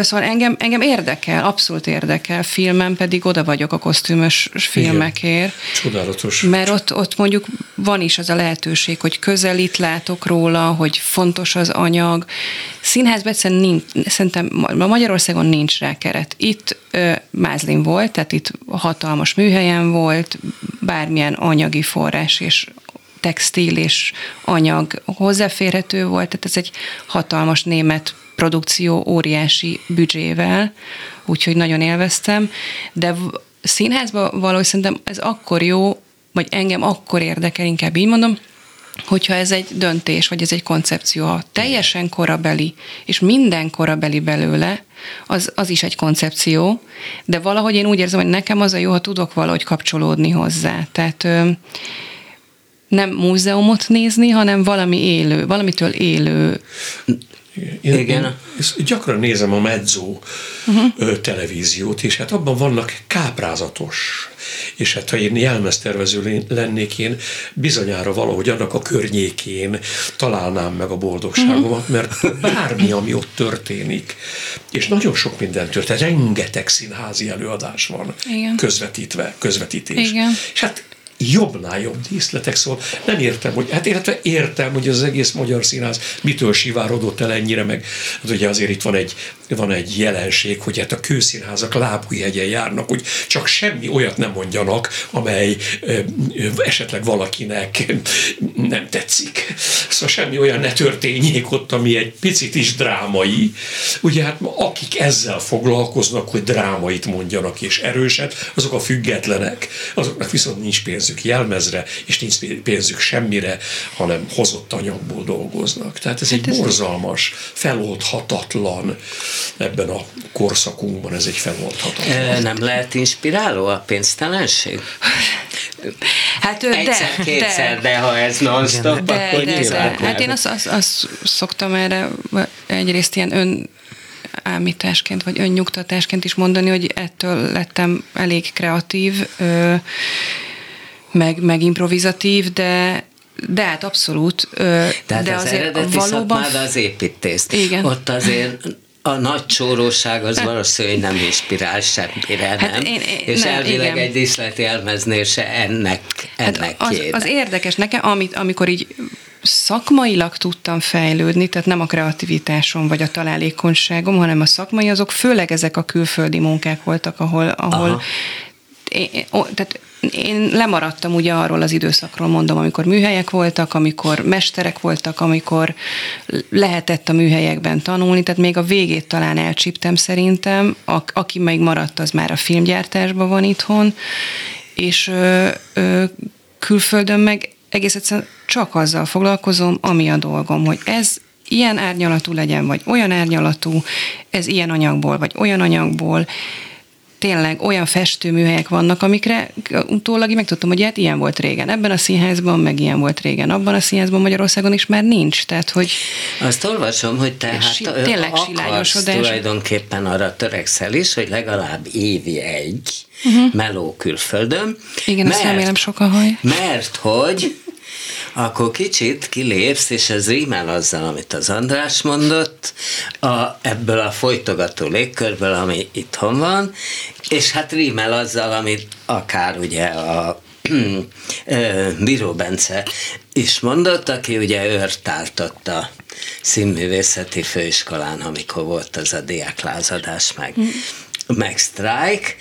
szóval engem, engem érdekel, abszolút érdekel, filmen pedig oda vagyok a kosztümös filmekért.
Csodálatos.
Mert ott, ott mondjuk van is az a lehetőség, hogy közelít látok róla, hogy fontos az anyag. Színházban egyszerűen nincs, szerintem Ma- Magyarországon nincs rá keret. Itt ö, Mázlin volt, tehát itt hatalmas műhelyen volt, bármilyen anyagi forrás és textil és anyag hozzáférhető volt, tehát ez egy hatalmas német produkció óriási büdzsével, úgyhogy nagyon élveztem, de színházba való szerintem ez akkor jó, vagy engem akkor érdekel, inkább így mondom, hogyha ez egy döntés, vagy ez egy koncepció, ha teljesen korabeli, és minden korabeli belőle, az, az is egy koncepció, de valahogy én úgy érzem, hogy nekem az a jó, ha tudok valahogy kapcsolódni hozzá. Tehát ö, nem múzeumot nézni, hanem valami élő, valamitől élő.
Én,
Igen.
Én gyakran nézem a Mezzo uh-huh. televíziót, és hát abban vannak káprázatos. És hát ha én jelmeztervező lennék, én bizonyára valahogy annak a környékén találnám meg a boldogságomat, mert bármi, ami ott történik, és nagyon sok minden történik, rengeteg színházi előadás van
Igen.
közvetítve, közvetítés.
Igen.
És hát jobbnál jobb díszletek, szóval nem értem, hogy, hát illetve értem, hogy az egész magyar színház mitől sivárodott el ennyire, meg hát ugye azért itt van egy, van egy jelenség, hogy hát a kőszínházak lábújhegyen járnak, hogy csak semmi olyat nem mondjanak, amely ö, ö, esetleg valakinek nem tetszik. Szóval semmi olyan ne történjék ott, ami egy picit is drámai. Ugye hát akik ezzel foglalkoznak, hogy drámait mondjanak és erőset, azok a függetlenek, azoknak viszont nincs pénzük jelmezre, és nincs pénzük semmire, hanem hozott anyagból dolgoznak. Tehát ez egy borzalmas, feloldhatatlan, ebben a korszakunkban ez egy feloldhatatlan.
Nem lehet inspiráló a pénztelenség?
Hát
Egyszer, de, kétszer, de, de ha ez non-stop,
de,
akkor
de,
nyilván
de. Hát én azt, azt, azt szoktam erre egyrészt ilyen ön ámításként, vagy önnyugtatásként is mondani, hogy ettől lettem elég kreatív, meg, meg improvizatív, de de hát abszolút.
Tehát
de
az azért eredeti valóban... szakmád az építész.
Igen.
Ott azért a nagy csóróság az valószínűleg nem inspirál semmire, hát nem? Én, én, És nem, elvileg igen. egy díszleti elmeznél se ennek, ennek hát
az, az érdekes nekem, amit, amikor így szakmailag tudtam fejlődni, tehát nem a kreativitásom vagy a találékonyságom, hanem a szakmai, azok főleg ezek a külföldi munkák voltak, ahol, ahol tehát én lemaradtam ugye arról az időszakról, mondom, amikor műhelyek voltak, amikor mesterek voltak, amikor lehetett a műhelyekben tanulni, tehát még a végét talán elcsíptem szerintem, aki még maradt, az már a filmgyártásban van itthon, és ö, ö, külföldön meg egész egyszerűen csak azzal foglalkozom, ami a dolgom, hogy ez ilyen árnyalatú legyen, vagy olyan árnyalatú, ez ilyen anyagból, vagy olyan anyagból, tényleg olyan festőműhelyek vannak, amikre utólag megtudtam, hogy hát ilyen volt régen ebben a színházban, meg ilyen volt régen abban a színházban Magyarországon is már nincs. Tehát, hogy
Azt olvasom, hogy te hát tényleg akarsz tulajdonképpen arra törekszel is, hogy legalább évi egy uh-huh. meló külföldön.
Igen, mert, azt remélem sokan hallja.
Mert hogy akkor kicsit kilépsz, és ez rímel azzal, amit az András mondott, a, ebből a folytogató légkörből, ami itthon van, és hát rímel azzal, amit akár ugye a Bíró Bence is mondott, aki ugye őrt a színművészeti főiskolán, amikor volt az a diáklázadás, meg, mm. meg sztrájk,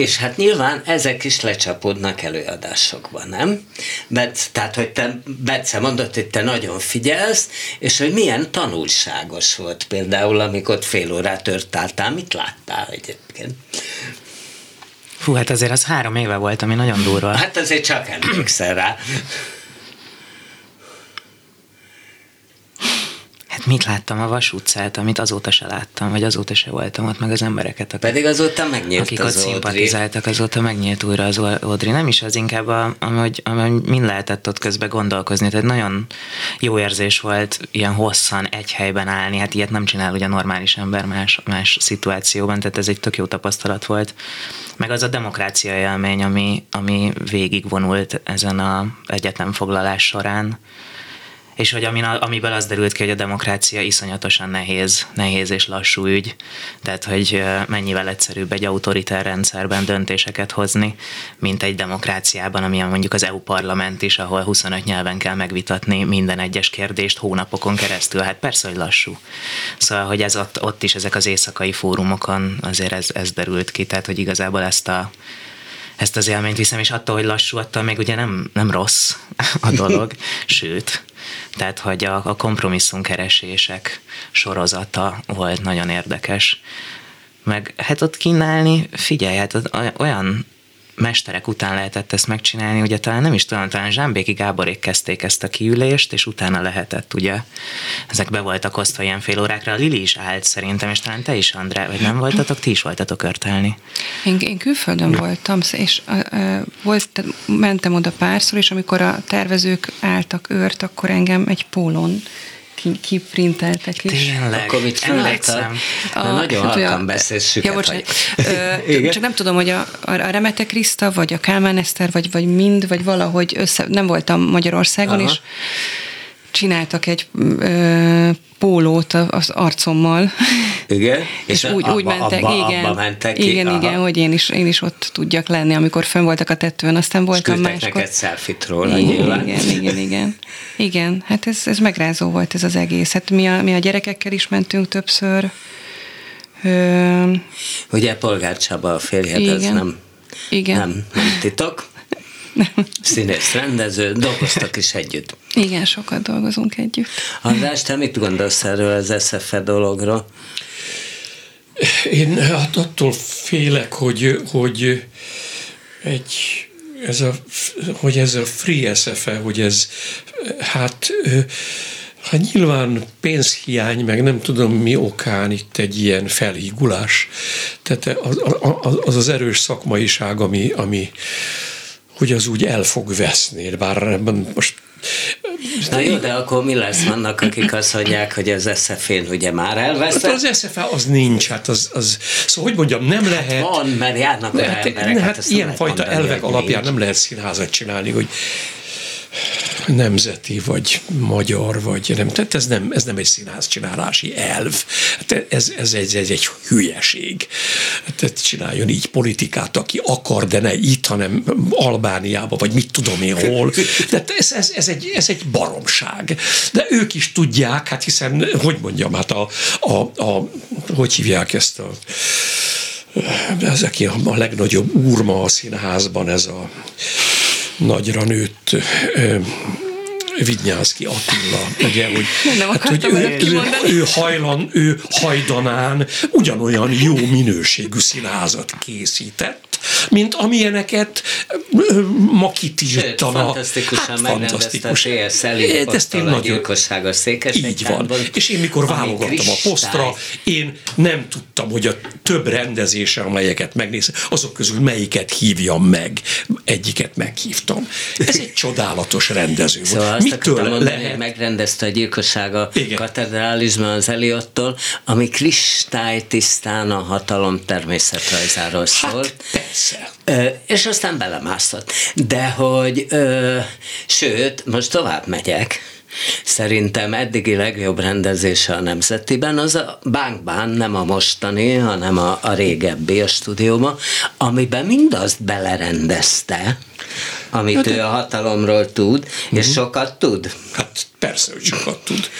és hát nyilván ezek is lecsapódnak előadásokban, nem? Bet, tehát, hogy te, Bence mondott, hogy te nagyon figyelsz, és hogy milyen tanulságos volt például, amikor fél órát törtáltál, mit láttál egyébként?
Fú, hát azért az három éve volt, ami nagyon durva.
Hát azért csak emlékszel rá.
Hát mit láttam a Vas utcát, amit azóta se láttam, vagy azóta se voltam ott, meg az embereket.
Akik, Pedig azóta megnyílt
akik
az
ott szimpatizáltak, azóta megnyílt újra az Odri. Nem is az inkább, a, amhogy, amhogy mind lehetett ott közben gondolkozni. Tehát nagyon jó érzés volt ilyen hosszan egy helyben állni. Hát ilyet nem csinál ugye normális ember más, más szituációban, tehát ez egy tök jó tapasztalat volt. Meg az a demokrácia élmény, ami, ami végigvonult ezen a egyetemfoglalás során és hogy amin, amiből az derült ki, hogy a demokrácia iszonyatosan nehéz, nehéz és lassú ügy, tehát hogy mennyivel egyszerűbb egy autoritár rendszerben döntéseket hozni, mint egy demokráciában, ami mondjuk az EU parlament is, ahol 25 nyelven kell megvitatni minden egyes kérdést hónapokon keresztül. Hát persze, hogy lassú. Szóval, hogy ez ott, ott is ezek az éjszakai fórumokon azért ez, ez derült ki, tehát hogy igazából ezt a ezt az élményt viszem, és attól, hogy lassú, attól még ugye nem, nem rossz a dolog, sőt, tehát hogy a, a kompromisszumkeresések sorozata volt nagyon érdekes. Meg hát ott kínálni, figyelj, hát olyan mesterek után lehetett ezt megcsinálni, ugye talán nem is tudom, talán Zsámbéki Gáborék kezdték ezt a kiülést, és utána lehetett, ugye, ezek be voltak osztva ilyen fél órákra, a Lili is állt szerintem, és talán te is, Andrá, vagy nem voltatok, ti is voltatok örtelni.
Én, én külföldön voltam, és uh, volt, mentem oda párszor, és amikor a tervezők álltak őrt, akkor engem egy kiprinteltek is.
Tényleg, akkor mit emlékszem. A, nagyon halkan beszélsz ja, bocsánat,
ö, Csak nem tudom, hogy a, a Remete Kriszta, vagy a Kálmán Eszter, vagy, vagy mind, vagy valahogy össze, nem voltam Magyarországon, Aha. és csináltak egy ö, pólót az arcommal.
Igen?
És, és úgy, abba, úgy mentek,
abba,
igen,
abba mentek ki?
igen, Aha. igen, hogy én is, én is ott tudjak lenni, amikor fönn voltak a tetőn, aztán voltam
és
máskor.
neked szelfit róla
igen, igen, igen, igen, igen. Hát ez, ez megrázó volt ez az egész. Hát mi a, mi a gyerekekkel is mentünk többször.
Ö... Ugye Polgár Csaba a férjed, igen. ez nem, igen. Nem, nem titok. Színész, rendező, dolgoztak is együtt.
Igen, sokat dolgozunk együtt.
András, te mit gondolsz erről az SFE dologra?
Én hát attól félek, hogy, hogy egy ez a, hogy ez a free SFE, hogy ez hát Hát nyilván pénzhiány, meg nem tudom mi okán itt egy ilyen felhígulás. Tehát az az, az, az erős szakmaiság, ami, ami hogy az úgy el fog veszni. Bár most
Na jó, de akkor mi lesz? Vannak, akik azt mondják, hogy az SZF-én ugye már elveszett?
Hát az SZF az nincs, hát az, az, szóval hogy mondjam, nem hát lehet...
Van, mert járnak olyan
hát,
emberek.
Hát, hát ilyenfajta elvek alapján nincs. nem lehet színházat csinálni, hogy nemzeti, vagy magyar, vagy nem. Tehát ez nem, ez nem egy színházcsinálási elv. Hát ez, ez, ez, ez egy hülyeség. Tehát csináljon így politikát, aki akar, de ne itt, hanem Albániába, vagy mit tudom én hol. De ez, ez, ez, egy, ez egy baromság. De ők is tudják, hát hiszen, hogy mondjam, hát a, a, a hogy hívják ezt a ez aki a legnagyobb úrma a színházban, ez a nagyra nőtt Vidnyánszki Attila, ugye, hogy,
nem hát,
hogy ő, ő, ő, hajlan, ő hajdanán ugyanolyan jó minőségű színházat készített, mint amilyeneket ma kitiltana.
Sőt, fantasztikusan hát, fantasztikus. a TS ezt én nagyon, gyilkosságos székes
Így van. És én mikor válogattam kristály. a posztra, én nem tudtam, hogy a több rendezése, amelyeket megnézem, azok közül melyiket hívjam meg. Egyiket meghívtam. Ez egy csodálatos rendező
szóval volt. Mitől mondani, lehet? Megrendezte a gyilkossága katedrálisban az Eliottól, ami kristálytisztán a hatalom természetrajzáról szólt.
Hát, Persze.
És aztán belemászott. De hogy, ö, sőt, most tovább megyek, Szerintem eddigi legjobb rendezése a Nemzetiben az a Bánkbán, nem a mostani, hanem a, a régebbi a stúdióban, amiben mindazt belerendezte, amit ja, de... ő a hatalomról tud, uh-huh. és mhm. sokat tud.
Hát persze, hogy sokat tud.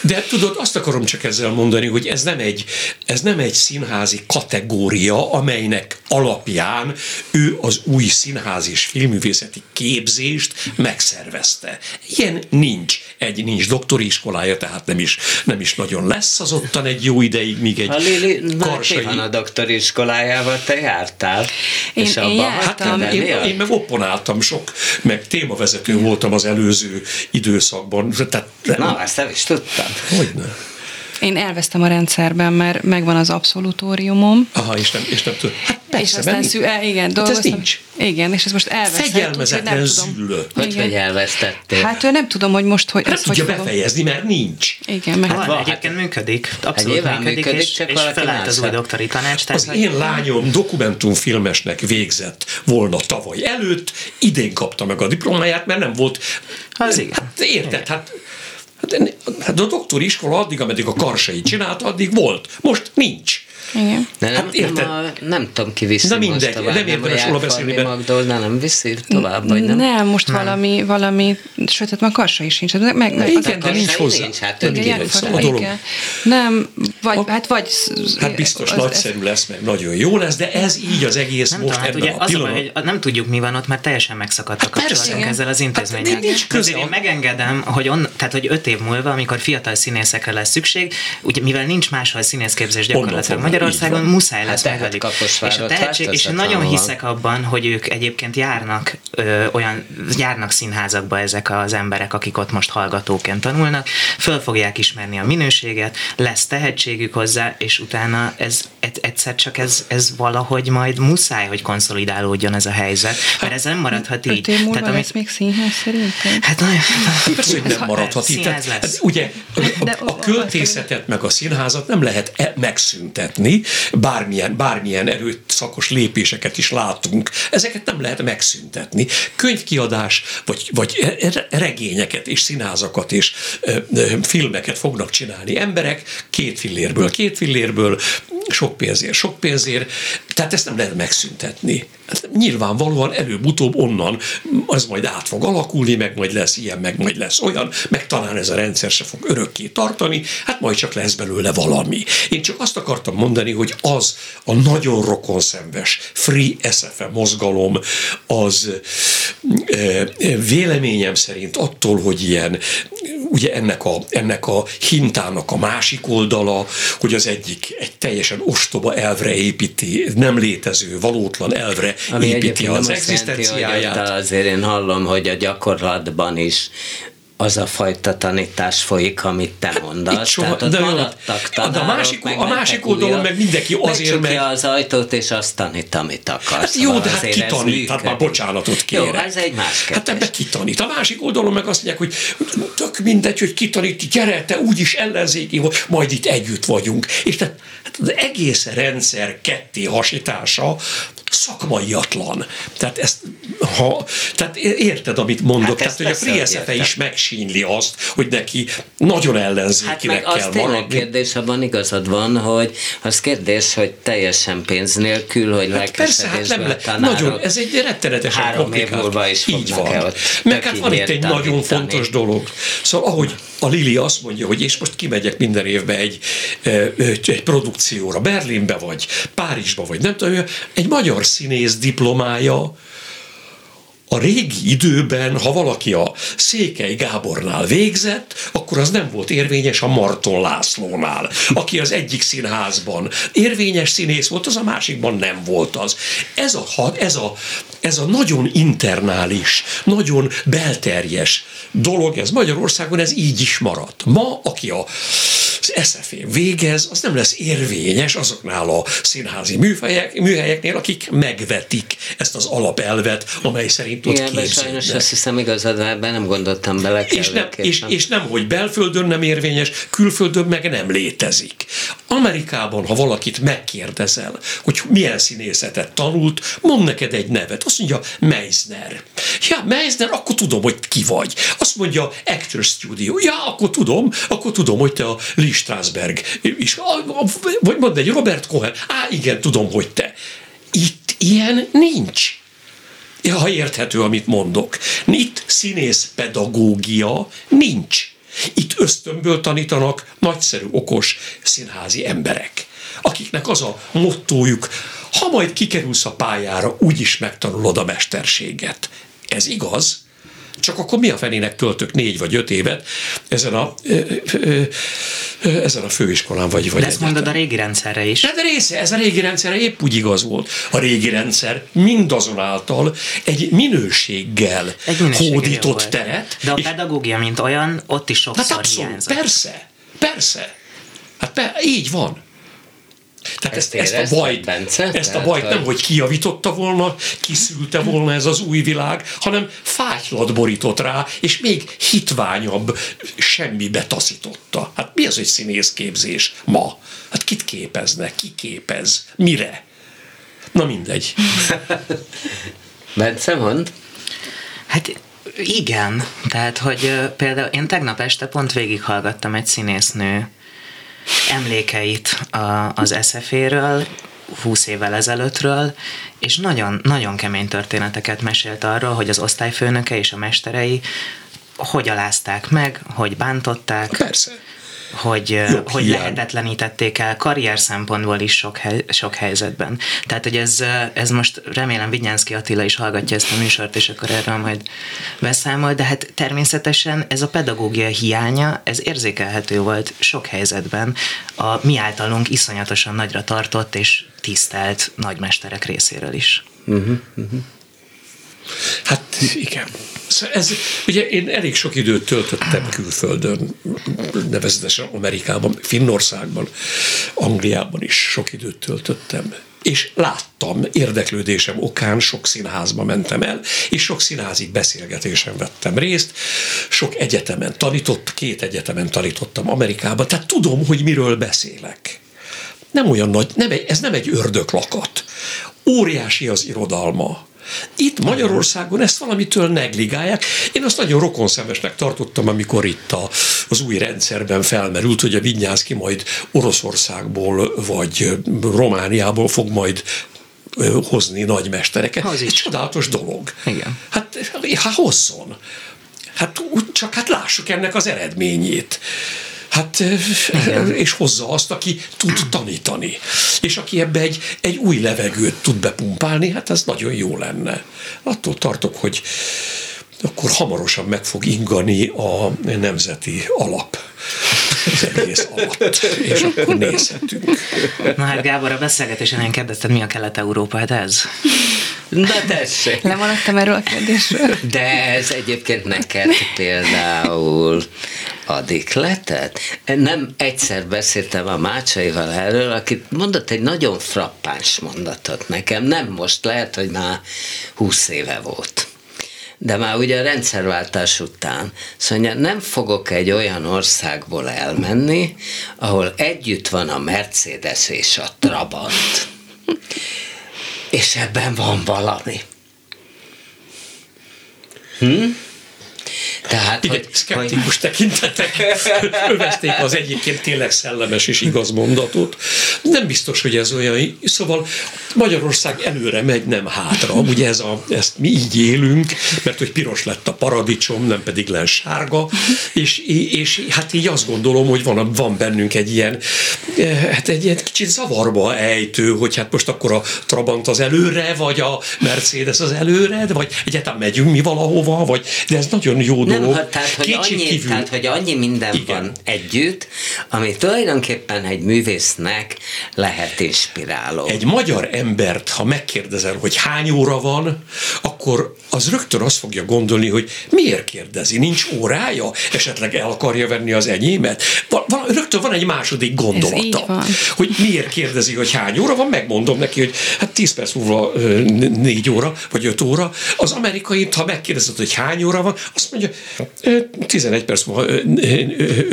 De tudod, azt akarom csak ezzel mondani, hogy ez nem egy, ez nem egy színházi kategória, amelynek alapján ő az új színházi és filmművészeti képzést megszervezte. Ilyen nincs. Egy nincs doktori iskolája, tehát nem is, nem is nagyon lesz az ottan egy jó ideig, míg egy
a Lili, karsai... van a doktori iskolájával, te jártál?
Én, és én jártam.
Hát én, én, én meg opponáltam sok, meg témavezető voltam az előző időszakban. Tehát,
Na, ezt nem is tudtam.
Hogyne.
Én elvesztem a rendszerben, mert megvan az abszolútóriumom.
Aha, és nem, és nem tudom. Hát persze,
és aztán szű, el, igen, hát dolgoztam. Ez nincs. Igen, és ez most elvesztettem.
Fegyelmezetlen züllő.
Hogy, hogy elvesztettél?
Hát nem tudom, hogy most hogy...
Nem tudja hogy befejezni, mert nincs.
Igen, mert...
Hát, van, egyébként működik. Abszolút hát működik, működik, és, csak és felállt az új doktori tanács.
Az hogy... én lányom dokumentumfilmesnek végzett volna tavaly előtt, idén kapta meg a diplomáját, mert nem volt...
Az igen.
Hát érted, hát Hát, hát a doktori iskola addig, ameddig a karsai csinálta, addig volt. Most nincs.
Igen.
De nem, hát érted? nem, a, nem tudom ki viszi De mindegy, most nem érdemes róla beszélni, mert... Magdolna nem viszi tovább, vagy nem?
Nem, most nem. valami, valami, sőt, hát már karsai sincs. Meg, meg,
meg igen, de nincs hozzá.
Nincs, hát igen,
a dolog.
Nem, vagy, a, hát vagy...
Hát biztos az, nagyszerű ez, lesz, meg nagyon jó lesz, de ez így az egész
nem
most
tudom, hát ugye a az a baj, hogy nem tudjuk, mi van ott, mert teljesen megszakadtak hát kapcsolatunk ezzel az intézménnyel. Hát, nincs köze. Én megengedem, hogy, on, tehát, hogy öt év múlva, amikor fiatal színészekre lesz szükség, ugye, mivel nincs máshol színészképzés gyakorlatilag Magyarországon, muszáj lesz hát. És a tehetség, és én nagyon hiszek abban, hogy ők egyébként járnak ö, olyan, járnak színházakba ezek az emberek, akik ott most hallgatóként tanulnak, föl fogják ismerni a minőséget, lesz tehetségük hozzá, és utána ez egyszer csak ez, ez valahogy majd muszáj, hogy konszolidálódjon ez a helyzet, mert ez nem maradhat így.
Öt év múlva Tehát, lesz még színház szerintem?
Hát nagyon...
Persze, hogy nem maradhat így. Tehát, hát ugye a, a, a költészetet meg a színházat nem lehet e- megszüntetni, csinálni, bármilyen, bármilyen erőszakos lépéseket is látunk, ezeket nem lehet megszüntetni. Könyvkiadás, vagy, vagy regényeket és színázakat és ö, ö, filmeket fognak csinálni emberek, két fillérből, két fillérből, sok pénzért, sok pénzért, tehát ezt nem lehet megszüntetni. Hát nyilvánvalóan előbb-utóbb onnan az majd át fog alakulni, meg majd lesz ilyen, meg majd lesz olyan, meg talán ez a rendszer se fog örökké tartani, hát majd csak lesz belőle valami. Én csak azt akartam mondani, hogy az a nagyon rokonszenves Free SFM mozgalom, az e, véleményem szerint attól, hogy ilyen, ugye ennek a, ennek a hintának a másik oldala, hogy az egyik egy teljesen ostoba elvre építi, nem létező, valótlan elvre Ami építi az egzisztenciáját.
De azért én hallom, hogy a gyakorlatban is az a fajta tanítás folyik, amit te hát mondasz. Soha, Tehát de, maradtak tanárok,
de a másik, a másik oldalon meg mindenki azért
meg... az ajtót, és azt tanít, amit akarsz. Hát
jó, de hát ki tanít? Hát már bocsánatot kérek. Jó,
ez egy más
Hát ebbe ki tanít. A másik oldalon meg azt mondják, hogy tök mindegy, hogy ki tanít, gyere, te úgyis ellenzéki, majd itt együtt vagyunk. És tehát hát az egész rendszer ketté hasítása szakmaiatlan. Tehát ezt, ha, tehát érted, amit mondok, hát tehát hogy a Free is megsínli azt, hogy neki nagyon ellenzékinek hát kell az maradni.
kérdés, abban igazad van, hogy az kérdés, hogy teljesen pénz nélkül, hogy hát persze, hát nem le,
nagyon, ez egy rettenetesen
Három év múlva is
Így van. Meg hát van itt egy nagyon fontos dolog. Szóval ahogy a Lili azt mondja, hogy és most kimegyek minden évben egy, egy produkcióra, Berlinbe vagy Párizsba, vagy nem tudom, egy magyar színész diplomája, a régi időben, ha valaki a Székely Gábornál végzett, akkor az nem volt érvényes a Marton Lászlónál, aki az egyik színházban érvényes színész volt, az a másikban nem volt az. Ez a, ez a, ez a nagyon internális, nagyon belterjes dolog, ez Magyarországon ez így is maradt. Ma, aki a az SFE végez, az nem lesz érvényes azoknál a színházi műhelyek, műhelyeknél, akik megvetik ezt az alapelvet, amely szerint ott Igen,
sajnos azt hiszem igazad, ebben nem gondoltam bele.
És nem, és, és nem, hogy belföldön nem érvényes, külföldön meg nem létezik. Amerikában, ha valakit megkérdezel, hogy milyen színészetet tanult, mond neked egy nevet. Azt mondja, Meisner. Ja, Meisner, akkor tudom, hogy ki vagy. Azt mondja, Actor Studio. Ja, akkor tudom, akkor tudom, hogy te a Lee Strasberg is. Vagy mondd egy Robert Cohen. Á, igen, tudom, hogy te. Itt ilyen nincs. Ja, ha érthető, amit mondok. Itt színész pedagógia nincs. Itt ösztönből tanítanak nagyszerű, okos színházi emberek, akiknek az a mottójuk, ha majd kikerülsz a pályára, úgyis megtanulod a mesterséget. Ez igaz, csak akkor mi a fenének töltök négy vagy öt évet ezen a, ezen a főiskolán vagy, vagy
De ezt mondod a régi rendszerre is.
De, de része, ez a régi rendszerre épp úgy igaz volt. A régi rendszer mindazonáltal egy minőséggel, egy minőséggel hódított teret.
De a pedagógia, mint olyan, ott is sokszor hát abszolút, hiányzott.
Persze, persze. Hát per, így van. Tehát ezt, ezt, ezt a bajt, Bence? ezt a bajt nem, hogy kijavította volna, kiszülte volna ez az új világ, hanem fátylat borított rá, és még hitványabb semmibe taszította. Hát mi az, hogy színészképzés ma? Hát kit képeznek? Ki képez? Mire? Na mindegy.
Bence, mond?
Hát igen, tehát, hogy például én tegnap este pont végighallgattam egy színésznő emlékeit az SZF-ről, 20 évvel ezelőttről, és nagyon, nagyon kemény történeteket mesélt arról, hogy az osztályfőnöke és a mesterei hogy alázták meg, hogy bántották.
Persze
hogy, Jobb hogy lehetetlenítették el karrier szempontból is sok, hely, sok helyzetben. Tehát, hogy ez, ez most remélem Vigyánszki Attila is hallgatja ezt a műsort, és akkor erről majd beszámol, de hát természetesen ez a pedagógia hiánya, ez érzékelhető volt sok helyzetben a mi általunk iszonyatosan nagyra tartott és tisztelt nagymesterek részéről is. Uh-huh, uh-huh.
Hát igen. Szóval ez, ugye én elég sok időt töltöttem külföldön, nevezetesen Amerikában, Finnországban, Angliában is sok időt töltöttem és láttam, érdeklődésem okán sok színházba mentem el, és sok színházi beszélgetésen vettem részt, sok egyetemen tanított, két egyetemen tanítottam Amerikában, tehát tudom, hogy miről beszélek. nem olyan nagy, nem ez nem egy ördöklakat. Óriási az irodalma. Itt Magyarországon ezt valamitől negligálják. Én azt nagyon rokonszenvesnek tartottam, amikor itt a, az új rendszerben felmerült, hogy a Vinyánszki majd Oroszországból vagy Romániából fog majd hozni nagymestereket. Ez egy csodálatos dolog.
Igen.
Hát, hát hozzon. Hát csak hát lássuk ennek az eredményét. Hát, Igen. és hozza azt, aki tud tanítani. És aki ebbe egy, egy új levegőt tud bepumpálni, hát ez nagyon jó lenne. Attól tartok, hogy akkor hamarosan meg fog ingani a nemzeti alap az egész alatt, és akkor nézhetünk.
Na hát Gábor, a beszélgetésen én kérdezted, mi a Kelet-Európa, hát ez?
Na tessék.
Lemaradtam erről a kérdésről.
De ez egyébként neked például a dikletet. Nem egyszer beszéltem a Mácsaival erről, aki mondott egy nagyon frappáns mondatot nekem, nem most, lehet, hogy már húsz éve volt de már ugye a rendszerváltás után. Szóval nem fogok egy olyan országból elmenni, ahol együtt van a Mercedes és a Trabant. És ebben van valami. Hm?
Tehát, Igen, hogy, szkeptikus hogy... tekintetek övezték az egyébként tényleg szellemes és igaz mondatot. Nem biztos, hogy ez olyan. Szóval Magyarország előre megy, nem hátra. Ugye ez a, ezt mi így élünk, mert hogy piros lett a paradicsom, nem pedig len sárga, és, és hát így azt gondolom, hogy van, van bennünk egy ilyen, hát egy ilyen kicsit zavarba ejtő, hogy hát most akkor a Trabant az előre, vagy a Mercedes az előre, vagy egyáltalán megyünk mi valahova, vagy, de ez nagyon jó
nem, dolog. Tehát hogy, annyi, kívül... tehát, hogy annyi minden Igen. van együtt, ami tulajdonképpen egy művésznek lehet inspiráló.
Egy magyar embert, ha megkérdezel, hogy hány óra van, akkor az rögtön azt fogja gondolni, hogy miért kérdezi, nincs órája, esetleg el akarja venni az enyémet. Val- val- rögtön van egy második gondolata, hogy miért kérdezi, hogy hány óra van, megmondom neki, hogy hát 10 perc múlva 4 óra, vagy 5 óra. Az amerikai, ha megkérdezed, hogy hány óra van, azt mondja, 11 perc múlva 5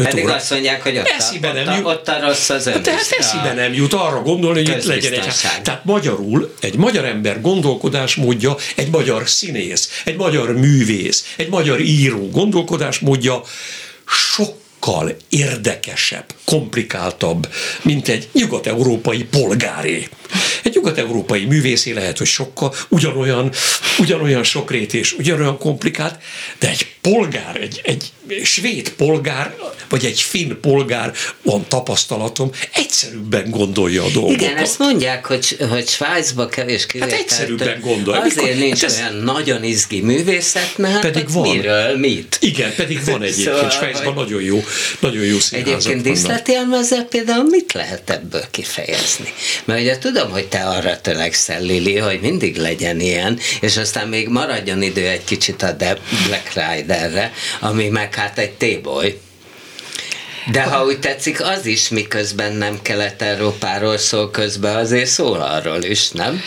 Pedig óra. azt mondják, hogy ott, eszébe nem jut, ott a rossz az.
Tehát eszébe nem jut arra gondolni, hogy itt legyen egy... Tehát magyarul egy magyar ember gondolkodásmódja, egy magyar színész, egy magyar művész, egy magyar író gondolkodásmódja sok sokkal érdekesebb, komplikáltabb, mint egy nyugat-európai polgáré. Egy nyugat-európai művészé lehet, hogy sokkal ugyanolyan, ugyanolyan sokrét és ugyanolyan komplikált, de egy polgár, egy, egy svéd polgár, vagy egy finn polgár, van tapasztalatom, egyszerűbben gondolja a dolgokat.
Igen, ezt mondják, hogy, hogy Svájcba kevés kivételt.
Hát egyszerűbben gondolja.
Azért Mikor, nincs hát ez olyan nagyon izgi művészet, mert pedig van. miről, mit?
Igen, pedig van egyébként. Szóval, Svájcban hogy... nagyon jó, nagyon jó színházak
Egyébként díszletélmezzel például mit lehet ebből kifejezni? Mert ugye tudom, hogy te arra tölekszel, Lili, hogy mindig legyen ilyen, és aztán még maradjon idő egy kicsit a Black Riderre, ami meg hát egy téboly. De ha úgy tetszik, az is miközben nem Kelet-Európáról szól közben, azért szól arról is, nem?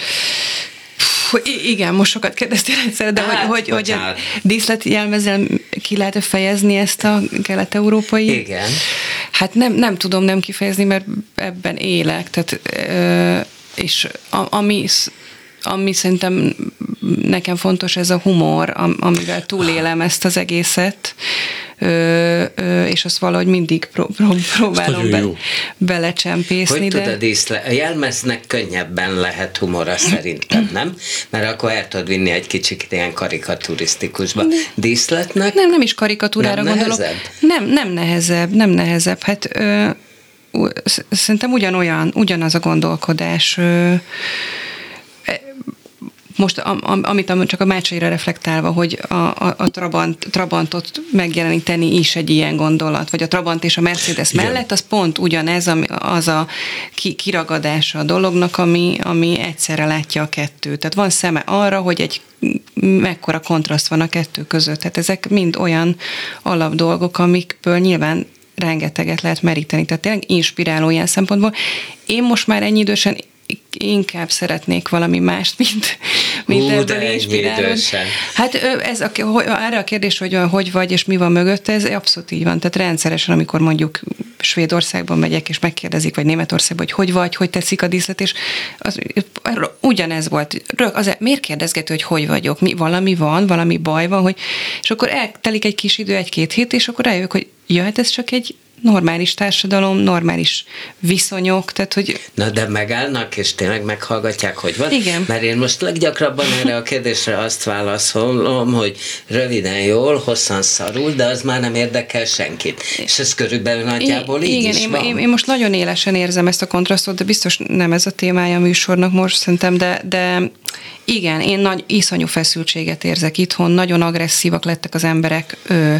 Igen, most sokat kérdeztél egyszer, de hát, hogy, hogy, hogy a díszletjelmezel ki lehet fejezni ezt a kelet-európai?
Igen.
Hát nem, nem tudom nem kifejezni, mert ebben élek, tehát és ami ami szerintem nekem fontos, ez a humor, amivel túlélem ezt az egészet, ö, ö, és azt valahogy mindig pró- pró- próbálom be, belecsempészni.
Hogy de... tudod, észle, a jelmeznek könnyebben lehet humora szerintem, nem? Mert akkor el tudod vinni egy kicsit ilyen karikaturisztikusba. Díszletnek?
Nem, nem is karikatúrára nem gondolok. Nehezebb? Nem, nem nehezebb, nem nehezebb. Hát ö, szerintem ugyanolyan, ugyanaz a gondolkodás ö, most am, amit csak a Mácsaira reflektálva, hogy a, a, a Trabant, Trabantot megjeleníteni is egy ilyen gondolat, vagy a Trabant és a Mercedes Igen. mellett, az pont ugyanez ami, az a ki, kiragadása a dolognak, ami, ami egyszerre látja a kettőt. Tehát van szeme arra, hogy egy mekkora kontraszt van a kettő között. Tehát ezek mind olyan alapdolgok, amikből nyilván rengeteget lehet meríteni. Tehát tényleg inspiráló ilyen szempontból. Én most már ennyi idősen inkább szeretnék valami mást, mint, mint Hú, ebből inspirálni. Hát ez a, erre a kérdés, hogy hogy vagy és mi van mögött, ez abszolút így van. Tehát rendszeresen, amikor mondjuk Svédországban megyek, és megkérdezik, vagy Németországban, hogy hogy vagy, hogy tetszik a díszlet, és az, ugyanez volt. Rög, az, miért kérdezgető, hogy hogy vagyok? Mi, valami van, valami baj van, hogy, és akkor eltelik egy kis idő, egy-két hét, és akkor eljövök, hogy ja, hát ez csak egy normális társadalom, normális viszonyok, tehát hogy...
Na de megállnak, és tényleg meghallgatják, hogy van?
Igen.
Mert én most leggyakrabban erre a kérdésre azt válaszolom, hogy röviden jól, hosszan szarul, de az már nem érdekel senkit. És ez körülbelül nagyjából így
Igen,
is
én,
van.
én, én most nagyon élesen érzem ezt a kontrasztot, de biztos nem ez a témája a műsornak most szerintem, de, de igen, én nagy iszonyú feszültséget érzek itthon, nagyon agresszívak lettek az emberek, ö,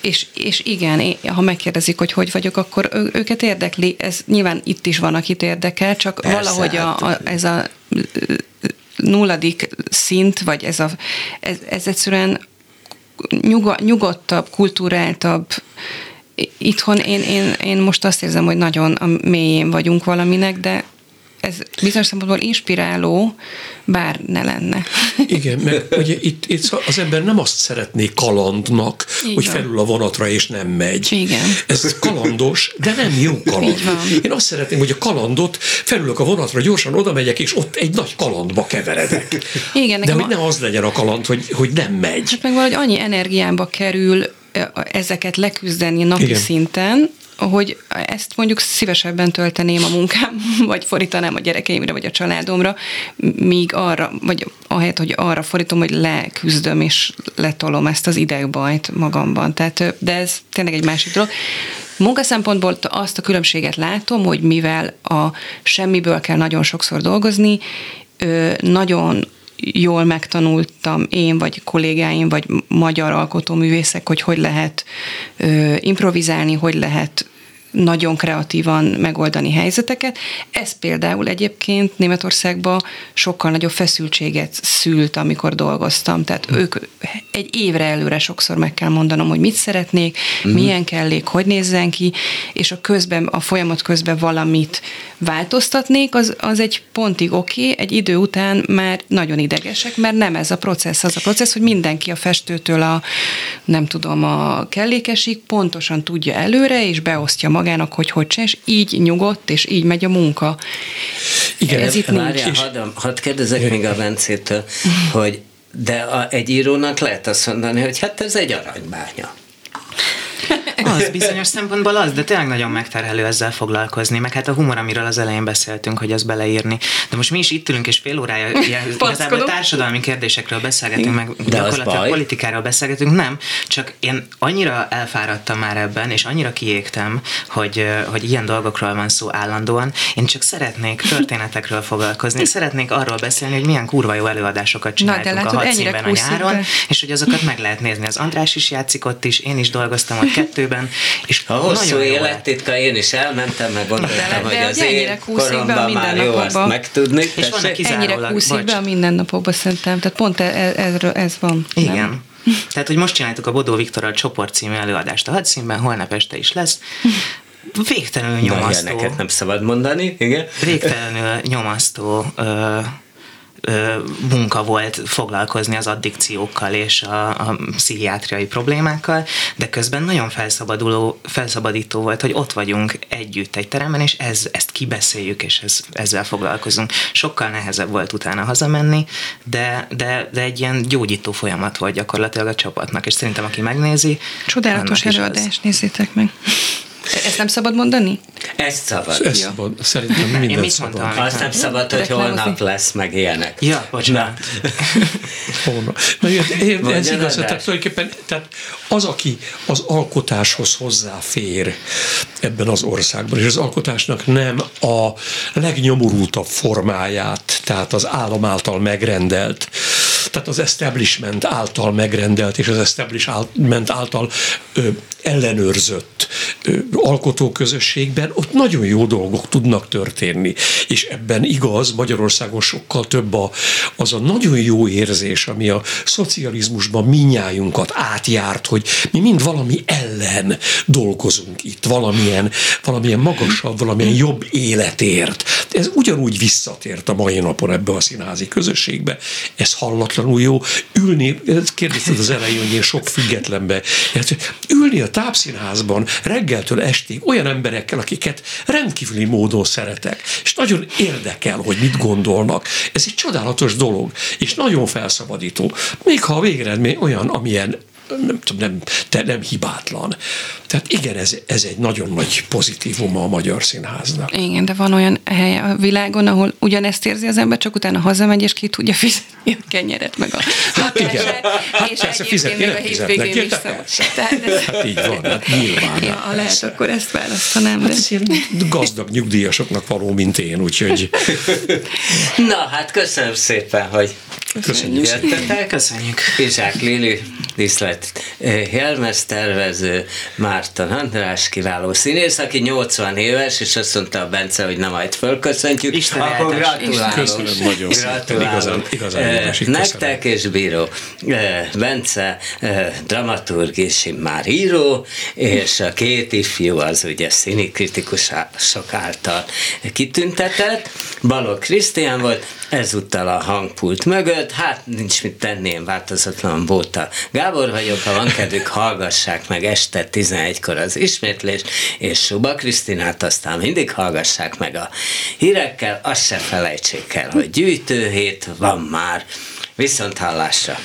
és, és igen, én, ha megkérdezik, hogy hogy vagyok, akkor ő, őket érdekli, ez nyilván itt is van, akit érdekel, csak
Persze,
valahogy a,
hát-
a, ez a nulladik szint, vagy ez, a, ez, ez egyszerűen nyugo, nyugodtabb, kulturáltabb, itthon én, én, én most azt érzem, hogy nagyon a mélyén vagyunk valaminek, de ez bizonyos szempontból inspiráló, bár ne lenne.
Igen, mert ugye itt, itt az ember nem azt szeretné kalandnak,
Így
hogy felül a vonatra és nem megy.
Igen.
Ez kalandos, de nem jó kaland. Én azt szeretném, hogy a kalandot felülök a vonatra, gyorsan oda megyek, és ott egy nagy kalandba keveredek.
Igen,
de hogy
a-
ne az legyen a kaland, hogy, hogy nem megy.
Hát meg valahogy annyi energiámba kerül ö, ezeket leküzdeni napi
Igen.
Igen. szinten, hogy ezt mondjuk szívesebben tölteném a munkám, vagy fordítanám a gyerekeimre, vagy a családomra, míg arra, vagy ahelyett, hogy arra fordítom, hogy leküzdöm és letolom ezt az idegbajt magamban. Tehát, de ez tényleg egy másik dolog. Munka szempontból azt a különbséget látom, hogy mivel a semmiből kell nagyon sokszor dolgozni, nagyon jól megtanultam én, vagy kollégáim, vagy magyar alkotóművészek, hogy hogy lehet ö, improvizálni, hogy lehet nagyon kreatívan megoldani helyzeteket. Ez például egyébként Németországban sokkal nagyobb feszültséget szült, amikor dolgoztam. Tehát ők egy évre előre sokszor meg kell mondanom, hogy mit szeretnék, milyen kellék, hogy nézzen ki, és a közben, a folyamat közben valamit változtatnék, az, az egy pontig oké, okay, egy idő után már nagyon idegesek, mert nem ez a processz, az a processz, hogy mindenki a festőtől a, nem tudom, a kellékesig pontosan tudja előre, és beosztja magának, hogy hogy csinál, és így nyugodt, és így megy a munka.
Igen,
ez itt nincs.
Várjál, hadd, hadd kérdezek még a Bencétől, hogy de a, egy írónak lehet azt mondani, hogy hát ez egy aranybánya.
Az bizonyos szempontból az, de tényleg nagyon megterhelő ezzel foglalkozni, meg hát a humor, amiről az elején beszéltünk, hogy az beleírni. De most mi is itt ülünk, és fél órája igazából társadalmi kérdésekről beszélgetünk, meg
az
gyakorlatilag politikáról beszélgetünk, nem, csak én annyira elfáradtam már ebben, és annyira kiégtem, hogy, hogy ilyen dolgokról van szó állandóan. Én csak szeretnék történetekről foglalkozni, szeretnék arról beszélni, hogy milyen kurva jó előadásokat
Na, de
csináltunk
látod,
a hadszínben a nyáron,
be.
és hogy azokat meg lehet nézni. Az András is játszik ott is, én is dolgoztam ott kettőben, és
A hosszú élettitka, én is elmentem, meg gondoltam, hogy az én
a
koromban már jó azt megtudni.
És kis-
Ennyire kúszik be a mindennapokba szerintem. Tehát pont ez, ez, ez van.
Igen. Tehát, hogy most csináltuk a Bodó Viktorral csoport című előadást a hadszínben, holnap este is lesz. Végtelenül
Na,
nyomasztó.
ilyeneket nem szabad mondani, igen.
Végtelenül nyomasztó ö, munka volt foglalkozni az addikciókkal és a, a pszichiátriai problémákkal, de közben nagyon felszabaduló, felszabadító volt, hogy ott vagyunk együtt egy teremben, és ez, ezt kibeszéljük, és ez, ezzel foglalkozunk. Sokkal nehezebb volt utána hazamenni, de, de, de egy ilyen gyógyító folyamat volt gyakorlatilag a csapatnak, és szerintem aki megnézi,
Csodálatos
annak is az.
előadás, nézzétek meg. Ezt nem szabad mondani?
Ezt szabad.
Ez
Ja.
szabad, szerintem minden
Én mit
szabad.
mondtam?
Azt nem szabad, hogy holnap lesz, meg ilyenek.
Ja, bocsánat.
Na, én,
Mondja,
ez igaz, tehát tulajdonképpen tehát az, aki az alkotáshoz hozzáfér ebben az országban, és az alkotásnak nem a legnyomorultabb formáját, tehát az állam által megrendelt, tehát az establishment által megrendelt, és az establishment által ö, ellenőrzött ö, alkotóközösségben, ott nagyon jó dolgok tudnak történni. És ebben igaz, Magyarországon sokkal több a, az a nagyon jó érzés, ami a szocializmusban minnyájunkat átjárt, hogy mi mind valami ellen dolgozunk itt, valamilyen, valamilyen magasabb, valamilyen jobb életért. Ez ugyanúgy visszatért a mai napon ebbe a színházi közösségbe. Ez hallatlanul jó. Ülni, kérdezted az elején, hogy én sok függetlenbe, ülni a tápszínházban reggeltől estig olyan emberekkel, akiket rendkívüli módon szeretek, és nagyon érdekel, hogy mit gondolnak. Ez egy csodálatos dolog, és nagyon felszabadító. Még ha a végeredmény olyan, amilyen nem nem, te nem hibátlan. Tehát igen, ez, ez egy nagyon nagy pozitívum a magyar színháznak.
Igen, de van olyan hely a világon, ahol ugyanezt érzi az ember, csak utána hazamegy, és ki tudja fizetni a kenyeret, meg a
Hát igen. Hát és persze fizetni
még a hétvégén is
Tehát ez... Hát így van, hát nyilván.
Ja, ha lehet, akkor ezt választanám.
Hát ez ilyen gazdag nyugdíjasoknak való, mint én, úgyhogy...
Na, hát köszönöm szépen, hogy
Köszönjük.
Jöttetek.
Köszönjük.
Izsák Lili, Diszlet Jelmez tervező, Márton András, kiváló színész, aki 80 éves, és azt mondta a Bence, hogy nem majd fölköszöntjük.
Isten
Akkor gratulálok.
Köszönöm nagyon szépen. Igazán, igazán
Eh, Nektek és bíró. Eh, Bence eh, dramaturg és már író, és a két ifjú az ugye színikritikusok által kitüntetett. Balog Krisztián volt, ezúttal a hangpult mögött, hát nincs mit tenni, én változatlan Bóta Gábor vagyok, ha van kedvük, hallgassák meg este 11-kor az ismétlést, és Suba Krisztinát aztán mindig hallgassák meg a hírekkel, azt se felejtsék el, hogy gyűjtőhét van már, viszont hallásra.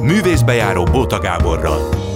Művészbejáró Bóta Gáborral.